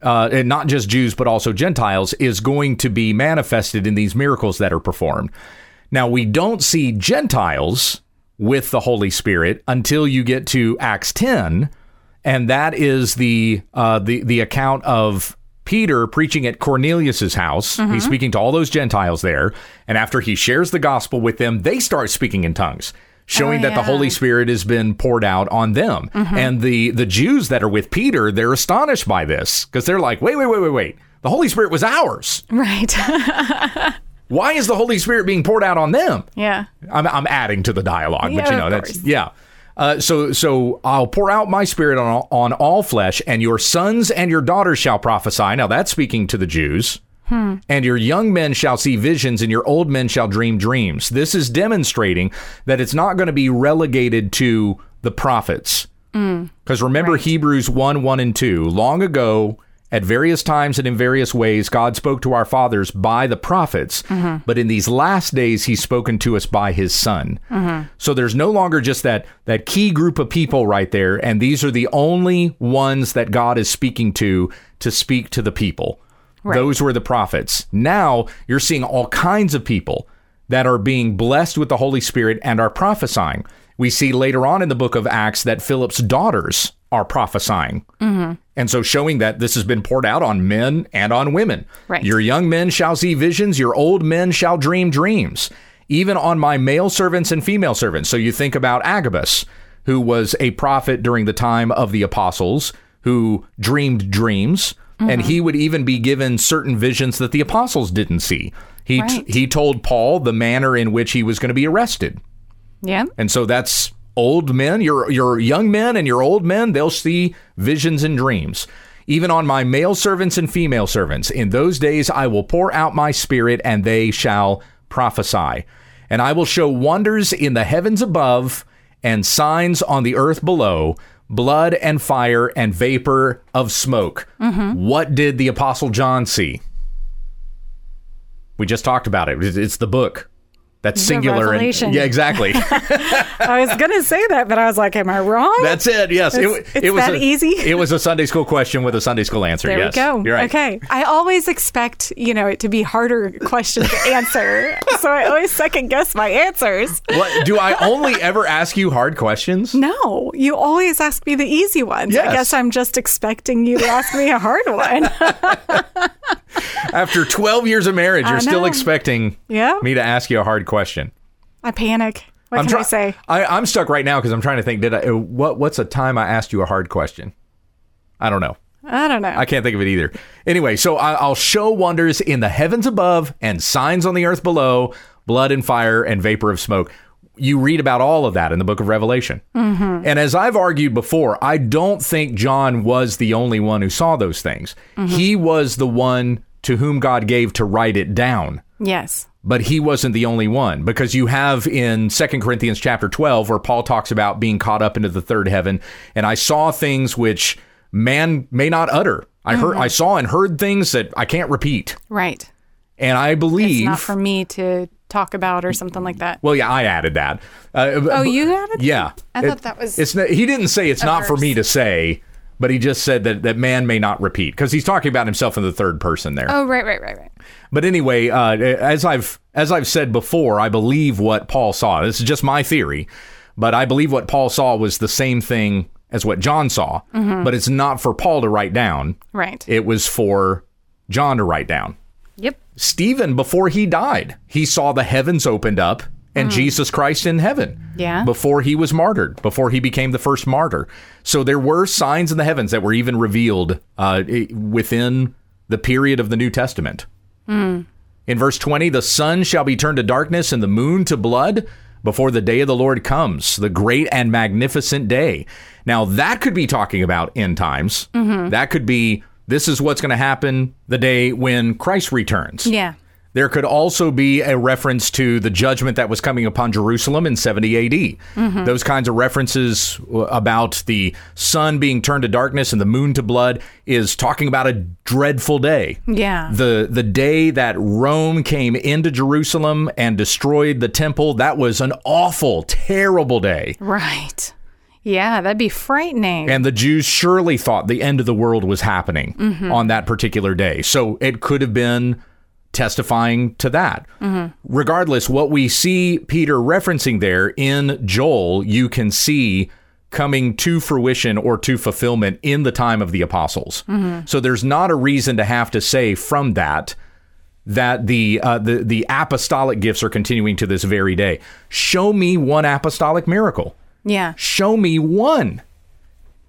uh, and not just Jews but also Gentiles, is going to be manifested in these miracles that are performed. Now we don't see Gentiles with the Holy Spirit until you get to Acts ten, and that is the uh, the the account of Peter preaching at Cornelius's house. He's mm-hmm. speaking to all those Gentiles there, and after he shares the gospel with them, they start speaking in tongues, showing Oh, that the. Holy Spirit has been poured out on them. Mm-hmm. And the the Jews that are with Peter, they're astonished by this because they're like, wait, wait, wait, wait, wait. The Holy Spirit was ours. Right. Why is the Holy Spirit being poured out on them? yeah. I'm, I'm adding to the dialogue, but you know that's yeah. Uh, so so I'll pour out my spirit on all, on all flesh, and your sons and your daughters shall prophesy. Now that's speaking to the Jews. And your young men shall see visions, and your old men shall dream dreams. This is demonstrating that it's not going to be relegated to the prophets. Because remember Hebrews 1 1 and 2. Long ago, at various times and in various ways, God spoke to our fathers by the prophets. Mm-hmm. But in these last days, He's spoken to us by His Son. Mm-hmm. So there's no longer just that, that key group of people right there. And these are the only ones that God is speaking to to speak to the people. Those were the prophets. Now you're seeing all kinds of people that are being blessed with the Holy Spirit and are prophesying. We see later on in the book of Acts that Philip's daughters are prophesying. Mm-hmm. And so showing that this has been poured out on men and on women. Right. Your young men shall see visions, your old men shall dream dreams, even on my male servants and female servants. So you think about Agabus, who was a prophet during the time of the apostles, who dreamed dreams, and mm-hmm. he would even be given certain visions that the apostles didn't see. He Right. he told Paul the manner in which he was going to be arrested. Yeah. And so that's old men, your your young men and your old men, they'll see visions and dreams. Even on my male servants and female servants, in those days I will pour out my spirit and they shall prophesy. And I will show wonders in the heavens above and signs on the earth below, blood and fire and vapor of smoke. Mm-hmm. What did the apostle John see? We just talked about it. It's the book. That's singular. And, yeah, exactly. I was gonna say that, but I was like, am I wrong? That's it. Yes, It's- it, it's was that a, easy? It was a Sunday school question with a Sunday school answer. there yes, we go. You're right. Okay. I always expect, you know, it to be harder questions to answer. so I always second guess my answers. What, do I only ever ask you hard questions? No, you always ask me the easy ones. Yes. I guess I'm just expecting you to ask me a hard one. After 12 years of marriage, you're still expecting Yeah. me to ask you a hard question. I panic. What can try- I say? I, I'm stuck right now because I'm trying to think. Did I? What? What's a time I asked you a hard question? I don't know. I don't know. I can't think of it either. Anyway, so I, I'll show wonders in the heavens above and signs on the earth below, blood and fire and vapor of smoke. You read about all of that in the book of Revelation. Mm-hmm. And as I've argued before, I don't think John was the only one who saw those things. Mm-hmm. He was the one to whom God gave to write it down yes. but he wasn't the only one because you have in 2 Corinthians chapter 12 where Paul talks about being caught up into the third heaven and I saw things which man may not utter. I heard I saw and heard things that I can't repeat. Right. And I believe It's not for me to talk about or something like that. well, yeah, I added that. Uh, Oh, you added? That? Yeah. I thought that was It's not, he didn't say it's not for me to say, but he just said that that man may not repeat because he's talking about himself in the third person there. Oh, right, right, right, right. But anyway, uh, as I've as I've said before, I believe what Paul saw. This is just my theory, but I believe what Paul saw was the same thing as what John saw. But it's not for Paul to write down. Right. It was for John to write down. Yep. Stephen, before he died, he saw the heavens opened up and mm-hmm. Jesus Christ in heaven. Yeah. Before he was martyred, before he became the first martyr. So there were signs in the heavens that were even revealed uh, within the period of the New Testament. Hmm. In verse 20, the sun shall be turned to darkness and the moon to blood before the day of the Lord comes, the great and magnificent day. Now, that could be talking about end times. Mm-hmm. That could be this is what's going to happen the day when Christ returns. Yeah. There could also be a reference to the judgment that was coming upon Jerusalem in 70 AD. Mm-hmm. Those kinds of references uh, about the sun being turned to darkness and the moon to blood is talking about a dreadful day. Yeah. The the day that Rome came into Jerusalem and destroyed the temple, that was an awful, terrible day. right. Yeah, that'd be frightening. And the Jews surely thought the end of the world was happening mm-hmm. on that particular day. So it could have been testifying to that. Regardless, what we see Peter referencing there in Joel, you can see coming to fruition or to fulfillment in the time of the apostles. So there's not a reason to have to say from that that the uh, the the apostolic gifts are continuing to this very day. Show me one apostolic miracle yeah. show me one.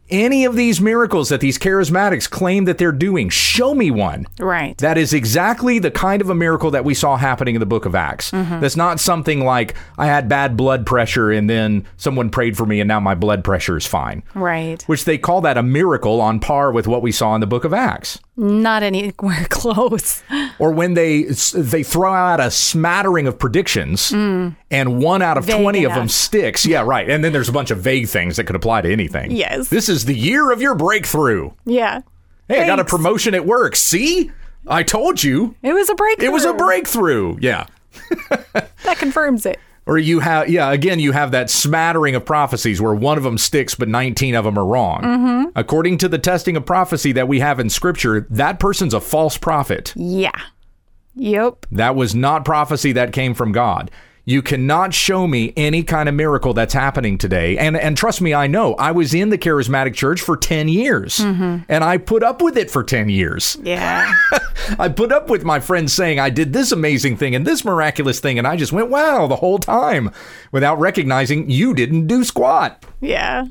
Any of these miracles that these charismatics claim that they're doing, show me one. Right. That is exactly the kind of a miracle that we saw happening in the book of Acts. Mm-hmm. That's not something like I had bad blood pressure and then someone prayed for me and now my blood pressure is fine. right. Which they call that a miracle on par with what we saw in the book of Acts. Not anywhere close. Or when they they throw out a smattering of predictions mm. and one out of Vague 20 of them sticks. Yeah, right. And then there's a bunch of vague things that could apply to anything. Yes. This is the year of your breakthrough. Yeah. Hey, I got a promotion at work. See? I told you. It was a breakthrough. It was a breakthrough. Yeah. That confirms it. Or you have, yeah, again, you have that smattering of prophecies where one of them sticks, but 19 of them are wrong. Mm-hmm. According to the testing of prophecy that we have in scripture, that person's a false prophet. Yeah. Yep. That was not prophecy that came from God. You cannot show me any kind of miracle that's happening today. And and trust me, I know. I was in the charismatic church for 10 years. Mm-hmm. And I put up with it for 10 years. Yeah. I put up with my friends saying I did this amazing thing and this miraculous thing and I just went, "Wow," the whole time without recognizing you didn't do squat. yeah.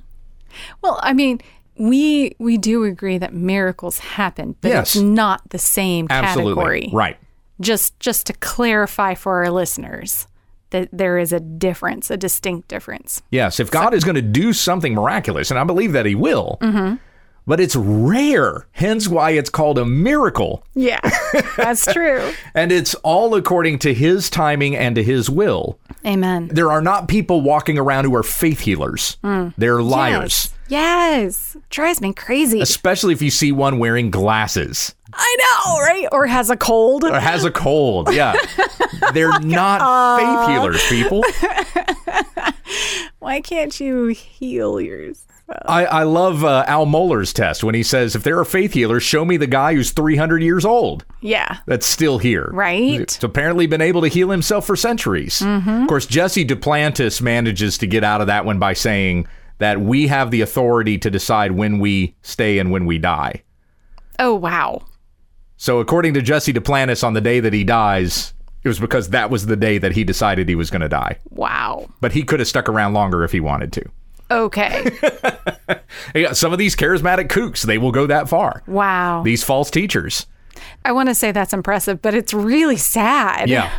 Well, I mean, we we do agree that miracles happen, but Yes. it's not the same Absolutely. category. Right. Just just to clarify for our listeners that there is a difference, a distinct difference. Yes, if God is going to do something miraculous, and I believe that He will, mm-hmm. but it's rare, hence why it's called a miracle. Yeah. That's true. And it's all according to His timing and to His will. Amen. There are not people walking around who are faith healers, mm. they're liars. Yes. Yes. Drives me crazy. Especially if you see one wearing glasses I know, right? Or has a cold. or has a cold. Yeah. They're not faith healers, people. Why can't you heal yours? I, I love uh, Al Mohler's test when he says, if there are faith healers, show me the guy who's 300 years old. Yeah. that's still here. Right. It's apparently been able to heal himself for centuries. Of course, Jesse Duplantis manages to get out of that one by saying that we have the authority to decide when we stay and when we die. Oh, wow. So, according to Jesse Duplantis, on the day that he dies, it was because that was the day that he decided he was going to die. Wow. But he could have stuck around longer if he wanted to. Okay. Some of these charismatic kooks, they will go that far. wow. These false teachers. I want to say that's impressive, but it's really sad. Yeah.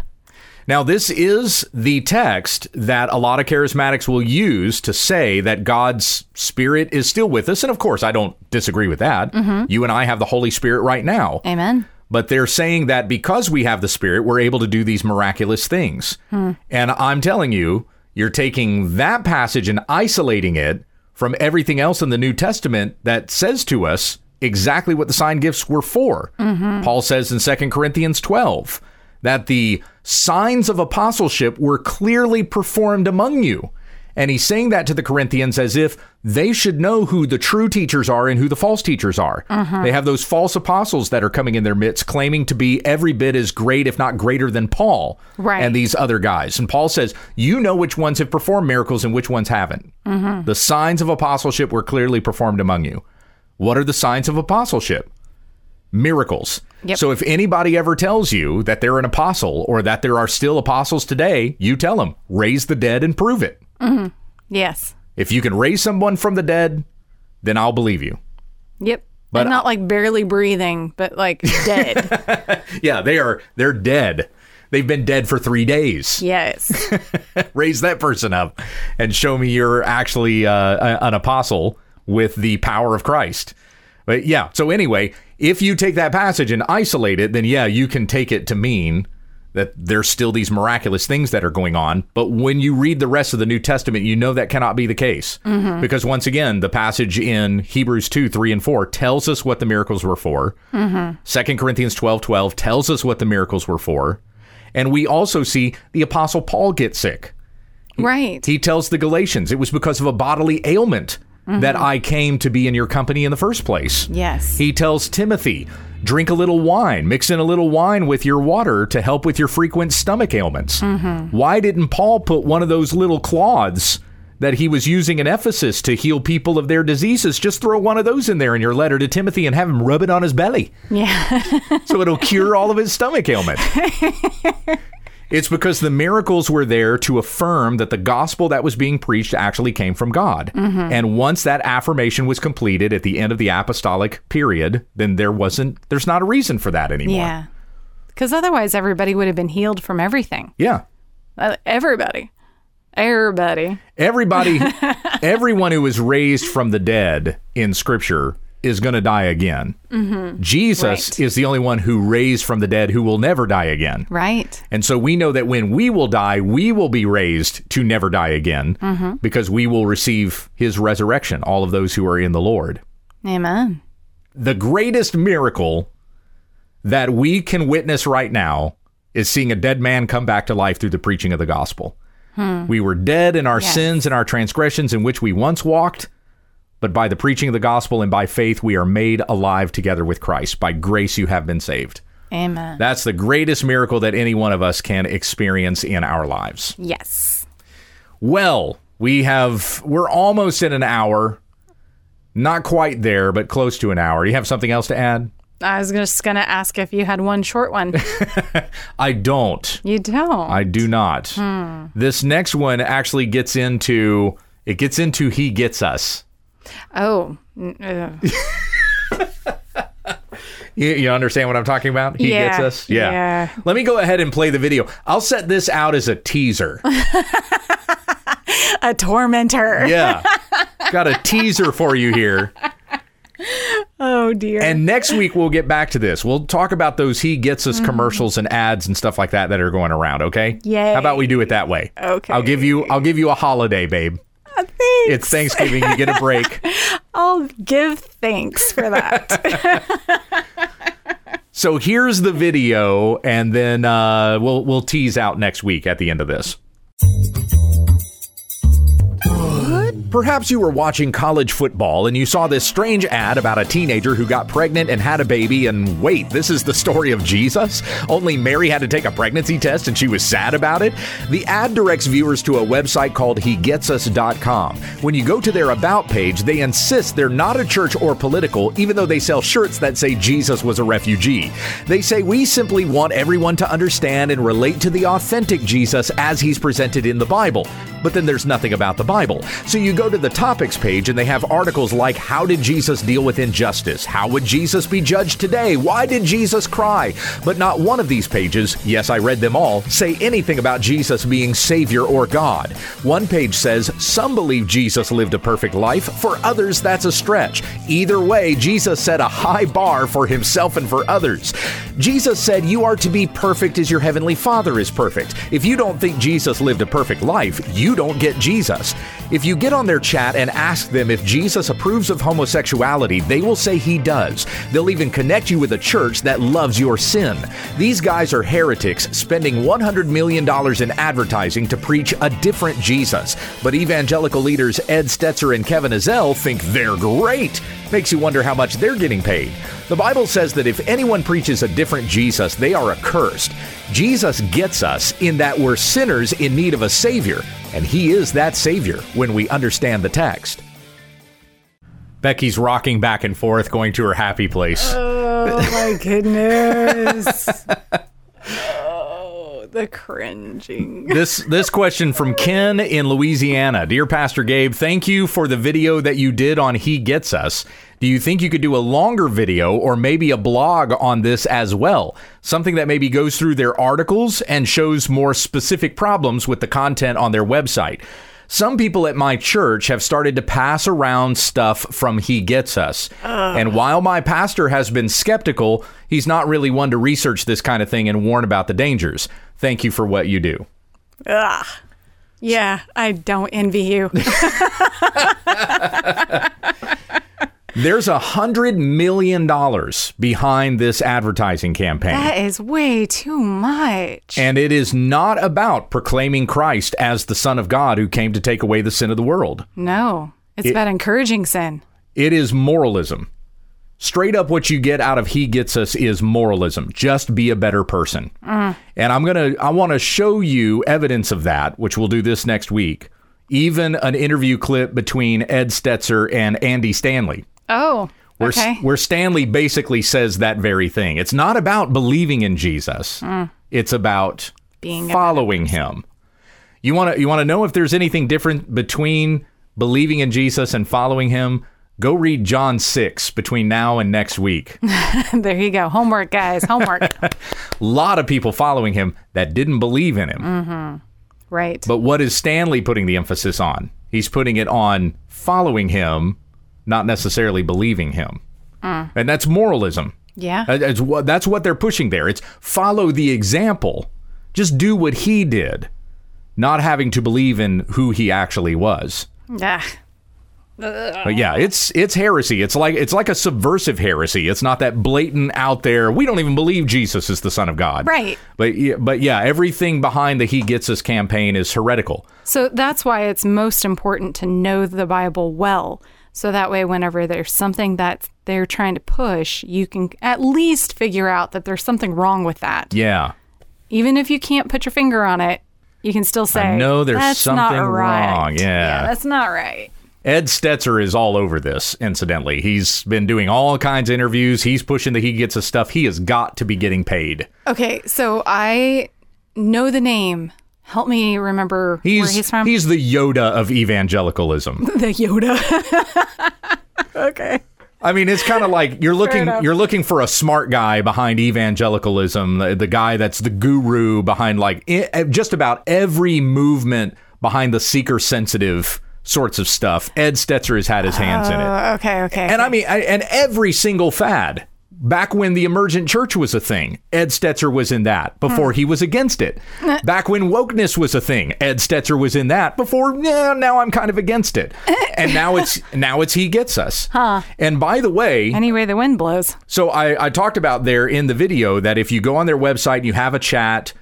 Now, this is the text that a lot of charismatics will use to say that God's Spirit is still with us. And of course, I don't disagree with that. Mm-hmm. You and I have the Holy Spirit right now. Amen. But they're saying that because we have the Spirit, we're able to do these miraculous things. Hmm. And I'm telling you, you're taking that passage and isolating it from everything else in the New Testament that says to us exactly what the sign gifts were for. Mm-hmm. Paul says in 2 Corinthians 12 that the signs of apostleship were clearly performed among you. And he's saying that to the Corinthians as if they should know who the true teachers are and who the false teachers are. Uh-huh. They have those false apostles that are coming in their midst, claiming to be every bit as great, if not greater than Paul Right. and these other guys. And Paul says, You know which ones have performed miracles and which ones haven't. Mm-hmm. The signs of apostleship were clearly performed among you. What are the signs of apostleship? Miracles. Yep. So if anybody ever tells you that they're an apostle or that there are still apostles today, you tell them, raise the dead and prove it. Yes. If you can raise someone from the dead, then I'll believe you. Yep. But and not like barely breathing, but like dead. Yeah, they are they're dead. They've been dead for 3 days. yes. Raise that person up and show me you're actually uh, an apostle with the power of Christ. But yeah, so anyway, if you take that passage and isolate it, then yeah, you can take it to mean that there's still these miraculous things that are going on. But when you read the rest of the New Testament, you know that cannot be the case. Mm-hmm. Because once again, the passage in Hebrews 2, 3, and 4 tells us what the miracles were for. Mm-hmm. Second Corinthians 12, 12 tells us what the miracles were for. And we also see the Apostle Paul get sick. right. He tells the Galatians, it was because of a bodily ailment that mm-hmm. I came to be in your company in the first place. yes. He tells Timothy, drink a little wine, mix in a little wine with your water to help with your frequent stomach ailments. Mm-hmm. Why didn't Paul put one of those little cloths that he was using in Ephesus to heal people of their diseases? Just throw one of those in there in your letter to Timothy and have him rub it on his belly yeah. so it'll cure all of his stomach ailment. It's because the miracles were there to affirm that the gospel that was being preached actually came from God. And once that affirmation was completed at the end of the apostolic period, then there wasn't there's not a reason for that anymore. yeah. Because otherwise, everybody would have been healed from everything. Yeah. Uh, everybody. Everybody. Everybody everyone who was raised from the dead in scripture is going to die again. Mm-hmm. Jesus Right. is the only one who raised from the dead who will never die again. Right. And so we know that when we will die, we will be raised to never die again mm-hmm. because we will receive his resurrection, all of those who are in the Lord. Amen. The greatest miracle that we can witness right now is seeing a dead man come back to life through the preaching of the gospel. Hmm. We were dead in our Yes. sins and our transgressions in which we once walked, but by the preaching of the gospel and by faith, we are made alive together with Christ. By grace, you have been saved. Amen. That's the greatest miracle that any one of us can experience in our lives. yes. Well, we have we're almost at an hour. Not quite there, but close to an hour. Do you have something else to add? I was just going to ask if you had one short one. I don't. you don't. I do not. Hmm. This next one actually gets into it gets into he gets us. Oh. uh, You, you understand what I'm talking about? He Yeah, gets us. Yeah. yeah. Let me go ahead and play the video. I'll set this out as a teaser. a tormentor. Yeah. Got a teaser for you here. Oh, dear. And next week we'll get back to this. We'll talk about those he gets us commercials and ads and stuff like that that are going around, okay? Yay. How about we do it that way? Okay. I'll give you I'll give you a holiday, babe. Thanks. It's Thanksgiving, you get a break. I'll give thanks for that. So here's the video and then uh, we'll we'll tease out next week at the end of this. Perhaps you were watching college football and you saw this strange ad about a teenager who got pregnant and had a baby. And wait, this is the story of Jesus? Only Mary had to take a pregnancy test and she was sad about it? The ad directs viewers to a website called HeGetsUs.com. When you go to their About page, they insist they're not a church or political, even though they sell shirts that say Jesus was a refugee. They say, We simply want everyone to understand and relate to the authentic Jesus as he's presented in the Bible. But then there's nothing about the Bible. So you go to the topics page and they have articles like How did Jesus deal with injustice? How would Jesus be judged today? Why did Jesus cry? But not one of these pages, yes, I read them all, say anything about Jesus being Savior or God. One page says some believe Jesus lived a perfect life, for others, that's a stretch. Either way, Jesus set a high bar for himself and for others. Jesus said, You are to be perfect as your heavenly Father is perfect. If you don't think Jesus lived a perfect life, you don't get Jesus. If you get on their chat and ask them if Jesus approves of homosexuality, they will say he does. They'll even connect you with a church that loves your sin. These guys are heretics spending $100 million in advertising to preach a different Jesus. But evangelical leaders Ed Stetzer and Kevin Ezell think they're great. Makes you wonder how much they're getting paid. The Bible says that if anyone preaches a different Jesus, they are accursed. Jesus gets us in that we're sinners in need of a Savior, and He is that Savior when we understand the text. Becky's rocking back and forth, going to her happy place. oh, my goodness. the cringing. this this question from Ken in Louisiana. Dear Pastor Gabe, thank you for the video that you did on He Gets Us. Do you think you could do a longer video or maybe a blog on this as well? Something that maybe goes through their articles and shows more specific problems with the content on their website. Some people at my church have started to pass around stuff from He Gets Us. And while my pastor has been skeptical, he's not really one to research this kind of thing and warn about the dangers. Thank you for what you do. Ugh. Yeah, I don't envy you. There's a hundred million dollars behind this advertising campaign. that is way too much. and it is not about proclaiming Christ as the Son of God who came to take away the sin of the world. no, it's It- about encouraging sin. It is moralism. Straight up, what you get out of He Gets Us is moralism. Just be a better person. And I'm going to, I want to show you evidence of that, which we'll do this next week. Even an interview clip between Ed Stetzer and Andy Stanley. Oh, where, okay. where Stanley basically says that very thing. It's not about believing in Jesus. It's about Being following him. You want to you want to know if there's anything different between believing in Jesus and following him? Go read John 6 between now and next week. there you go. Homework, guys. Homework. A lot of people following him that didn't believe in him. Mm-hmm. right. But what is Stanley putting the emphasis on? He's putting it on following him, not necessarily believing him. Mm. And that's moralism. yeah. That's what, that's what they're pushing there. It's follow the example. Just do what he did, not having to believe in who he actually was. Yeah. But yeah, it's it's heresy. It's like it's like a subversive heresy. It's not that blatant out there. We don't even believe Jesus is the Son of God. Right. But yeah, but yeah, everything behind the He Gets Us campaign is heretical. So that's why it's most important to know the Bible well. So that way, whenever there's something that they're trying to push, you can at least figure out that there's something wrong with that. Yeah. Even if you can't put your finger on it, you can still say, know there's that's not something right. wrong." Yeah. that's not right. Ed Stetzer is all over this, incidentally. He's been doing all kinds of interviews. He's pushing that he gets us stuff. He has got to be getting paid. Okay, so I know the name. Help me remember He's where he's from. he's the Yoda of evangelicalism. the Yoda. okay. I mean, it's kind of like you're looking you're looking for a smart guy behind evangelicalism, the, the guy that's the guru behind like i just about every movement behind the seeker sensitive sorts of stuff. Ed Stetzer has had his hands in it. Uh, okay, okay. And I mean, I, and every single fad. Back when the emergent church was a thing, Ed Stetzer was in that before he was against it. Back when wokeness was a thing, Ed Stetzer was in that before. Yeah, now I'm kind of against it. And now it's now it's he gets us. Huh. And by the way, Anyway, the wind blows. so I, I talked about there in the video that if you go on their website and you have a chat,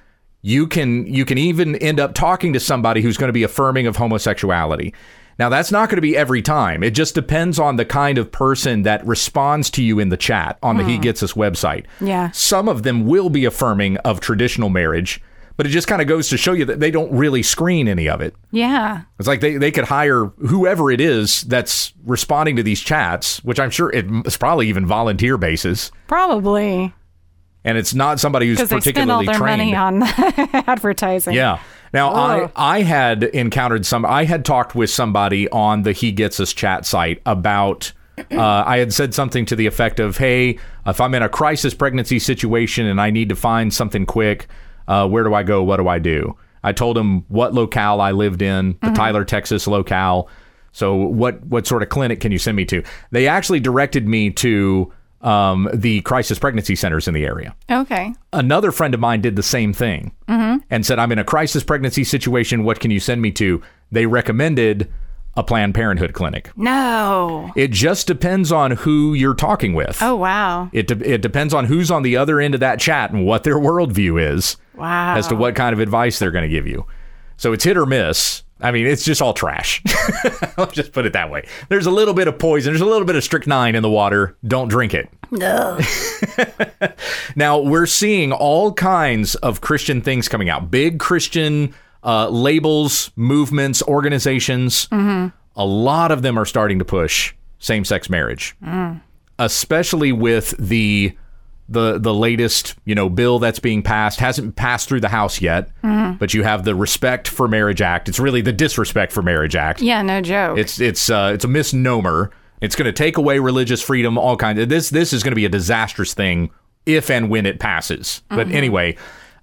you can you can even end up talking to somebody who's going to be affirming of homosexuality. Now that's not going to be every time. It just depends on the kind of person that responds to you in the chat on the He hmm. Gets Us website. Yeah. Some of them will be affirming of traditional marriage, but it just kind of goes to show you that they don't really screen any of it. Yeah. It's like they, they could hire whoever it is that's responding to these chats, which I'm sure it's probably even volunteer basis. Probably. And it's not somebody who's Because they spend all particularly their trained. money on advertising. Yeah. Now Oh. I I had encountered some I had talked with somebody on the He Gets Us chat site about uh, I had said something to the effect of, "Hey, if I'm in a crisis pregnancy situation and I need to find something quick, uh, where do I go? What do I do?" I told him what locale I lived in, the Tyler, Texas locale. So what what sort of clinic can you send me to? They actually directed me to um, the crisis pregnancy centers in the area Okay. another friend of mine did the same thing and said, I'm in a crisis pregnancy situation. What can you send me to? They recommended a Planned Parenthood clinic. No. It just depends on who you're talking with. Oh, wow. It, de- it depends on who's on the other end of that chat and what their worldview is Wow. as to what kind of advice they're going to give you. So it's hit or miss. I mean, it's just all trash. I'll just put it that way. There's a little bit of poison. There's a little bit of strychnine in the water. Don't drink it. No. Now we're seeing all kinds of Christian things coming out. Big Christian uh, labels, movements, organizations. A lot of them are starting to push same-sex marriage, especially with the the the latest you know bill that's being passed hasn't passed through the House yet, but you have the Respect for Marriage Act. It's really the Disrespect for Marriage Act. Yeah, no joke. It's it's uh, it's a misnomer. It's going to take away religious freedom. All kinds. Of, this this is going to be a disastrous thing if and when it passes. But anyway,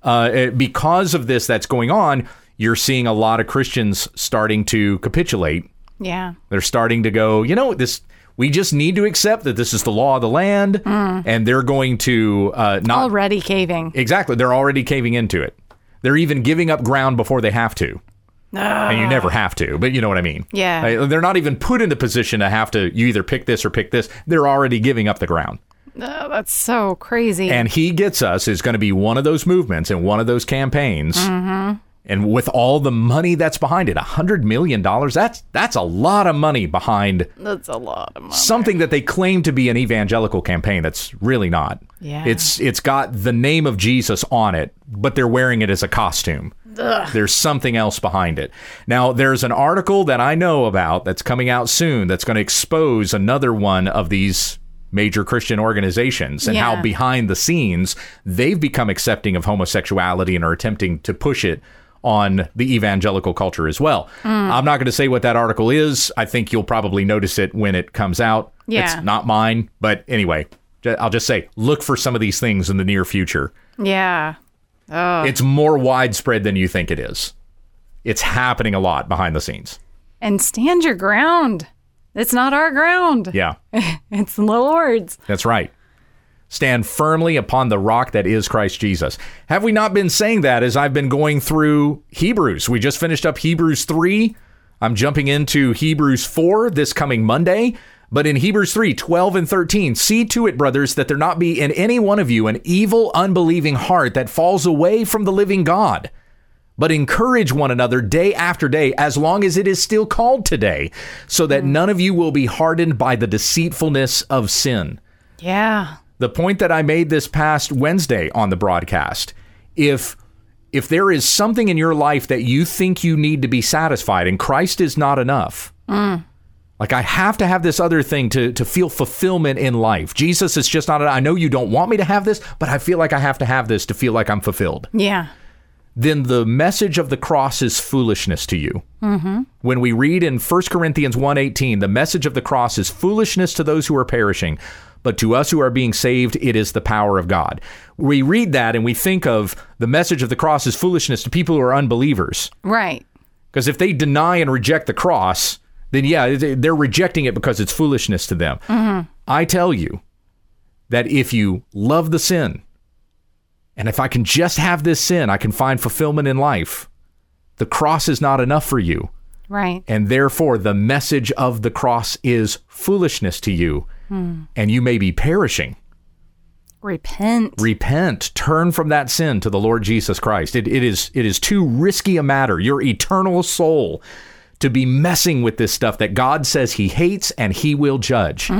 uh, it- because of this that's going on, you're seeing a lot of Christians starting to capitulate. yeah. They're starting to go. You know this. We just need to accept that this is the law of the land, and they're going to uh, not Already caving. exactly. They're already caving into it. They're even giving up ground before they have to and you never have to, but you know what I mean. Yeah. They're not even put in the position to have to. You either pick this or pick this. They're already giving up the ground. Oh, that's so crazy. And he gets us is going to be one of those movements and one of those campaigns. Mm-hmm. And with all the money that's behind it, a hundred million dollars. That's that's a lot of money behind that's a lot of money. something that they claim to be an evangelical campaign. That's really not. Yeah. It's it's got the name of Jesus on it, but they're wearing it as a costume. Ugh. There's something else behind it. Now, there's an article that I know about that's coming out soon that's going to expose another one of these major Christian organizations and Yeah. how behind the scenes they've become accepting of homosexuality and are attempting to push it on the evangelical culture as well. Mm. I'm not going to say what that article is. I think you'll probably notice it when it comes out. Yeah. It's not mine, but anyway, I'll just say look for some of these things in the near future. Yeah. Oh. It's more widespread than you think it is. It's happening a lot behind the scenes. And stand your ground. It's not our ground. Yeah, It's the Lord's. that's right. Stand firmly upon the rock that is Christ Jesus. Have we not been saying that as I've been going through Hebrews? We just finished up Hebrews 3. I'm jumping into Hebrews 4 this coming Monday. But in Hebrews 3 12 and 13, see to it, brothers, that there not be in any one of you an evil, unbelieving heart that falls away from the living God. but encourage one another day after day, as long as it is still called today, so that mm. none of you will be hardened by the deceitfulness of sin. Yeah. The point that I made this past Wednesday on the broadcast if if there is something in your life that you think you need to be satisfied and Christ is not enough, mm. like I have to have this other thing to to feel fulfillment in life. Jesus is just not. I know you don't want me to have this, but I feel like I have to have this to feel like I'm fulfilled. Yeah. Then the message of the cross is foolishness to you. Mm-hmm. When we read in 1 Corinthians 1:18, the message of the cross is foolishness to those who are perishing, but to us who are being saved, it is the power of God. We read that and we think of the message of the cross as foolishness to people who are unbelievers. Right. Because if they deny and reject the cross, then yeah, they- they're rejecting it because it's foolishness to them. Mm-hmm. I tell you that if you love the sin, and if I can just have this sin, I can find fulfillment in life. The cross is not enough for you. Right. And therefore, the message of the cross is foolishness to you, and you may be perishing. Repent. Repent, turn from that sin to the Lord Jesus Christ. It, it is it is too risky a matter, your eternal soul, to be messing with this stuff that God says He hates and He will judge.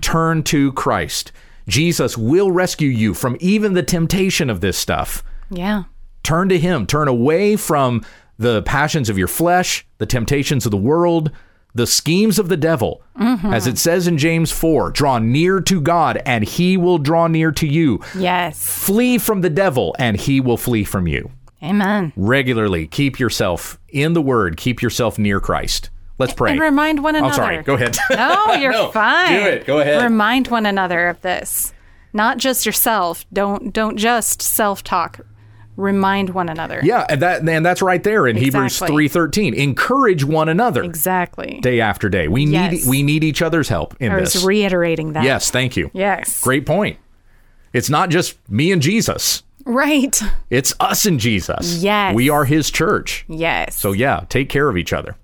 Turn to Christ. Jesus will rescue you from even the temptation of this stuff. yeah. Turn to Him. Turn away from the passions of your flesh, the temptations of the world, the schemes of the devil. Mm-hmm. As it says in James 4 draw near to God, and He will draw near to you. Yes. Flee from the devil, and He will flee from you. Amen. Regularly keep yourself in the Word, keep yourself near Christ. Let's pray. And remind one another. I'm sorry. Go ahead. No, you're No, fine. do it. Go ahead. Remind one another of this. Not just yourself. Don't don't just self-talk. Remind one another. yeah, and that and that's right there in Hebrews Exactly. 3:13. Encourage one another Exactly. day after day. We Yes. need we need each other's help in I this. was reiterating that. Yes, thank you. Yes. Great point. It's not just me and Jesus. Right. It's us and Jesus. Yes. We are his church. Yes. So yeah, take care of each other.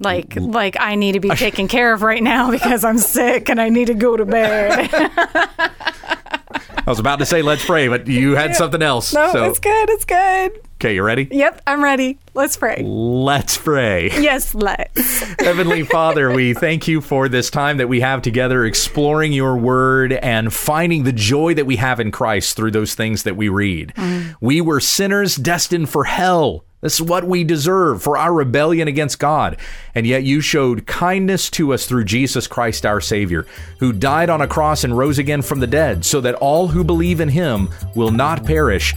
like like I need to be taken care of right now because I'm sick and I need to go to bed. I was about to say let's pray, but you had something else. no, so it's good. It's good. okay, you ready? Yep, I'm ready. Let's pray. Let's pray. Yes, let's. Heavenly Father, we thank you for this time that we have together exploring your word and finding the joy that we have in Christ through those things that we read. Mm. We were sinners destined for hell. This is what we deserve for our rebellion against God. And yet you showed kindness to us through Jesus Christ, our Savior, who died on a cross and rose again from the dead, so that all who believe in him will not perish,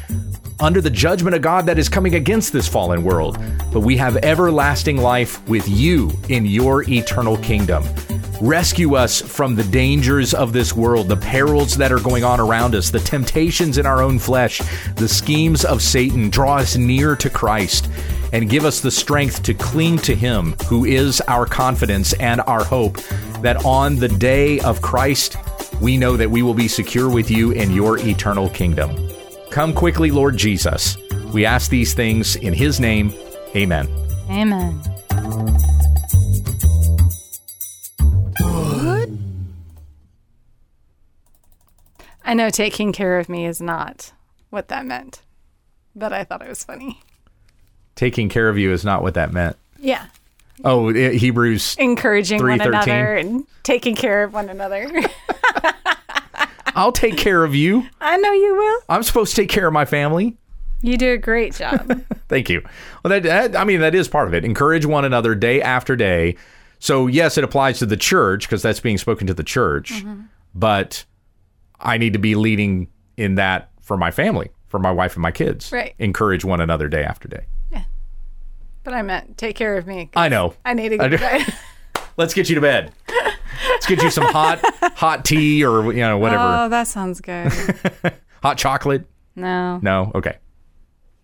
under the judgment of God that is coming against this fallen world, but we have everlasting life with you in your eternal kingdom. Rescue us from the dangers of this world, the perils that are going on around us, the temptations in our own flesh, the schemes of Satan. Draw us near to Christ and give us the strength to cling to Him, who is our confidence and our hope, that on the day of Christ, we know that we will be secure with you in your eternal kingdom. Come quickly, Lord Jesus. We ask these things in His name. Amen. Amen. I know taking care of me is not what that meant, but I thought it was funny. Taking care of you is not what that meant. Yeah. Oh, eh, Hebrews. Encouraging one 3:13. another and taking care of one another. I'll take care of you. I know you will. I'm supposed to take care of my family. You do a great job. Thank you. Well, that, that I mean that is part of it. Encourage one another day after day. So yes, it applies to the church because that's being spoken to the church. But I need to be leading in that for my family, for my wife and my kids. Right. Encourage one another day after day. Yeah. But I meant take care of me. I know. I need to I get do- right. Let's get you to bed. Let's get you some hot hot tea or you know whatever. Oh, that sounds good. hot chocolate. No, No. Okay.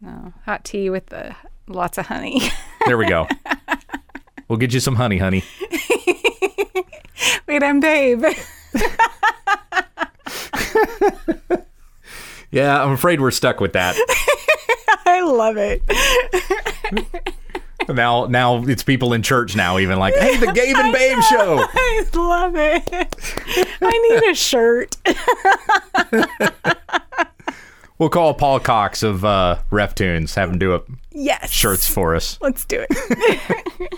no. Hot tea with the lots of honey. There we go. we'll get you some honey, honey. Wait, I'm babe. Yeah, I'm afraid we're stuck with that. I love it. now now it's people in church now even like, "Hey, the Gabe and Babe show." I love it. I need a shirt. We'll call Paul Cox of uh, Ref Tunes, have him do up Yes. shirts for us. Let's do it.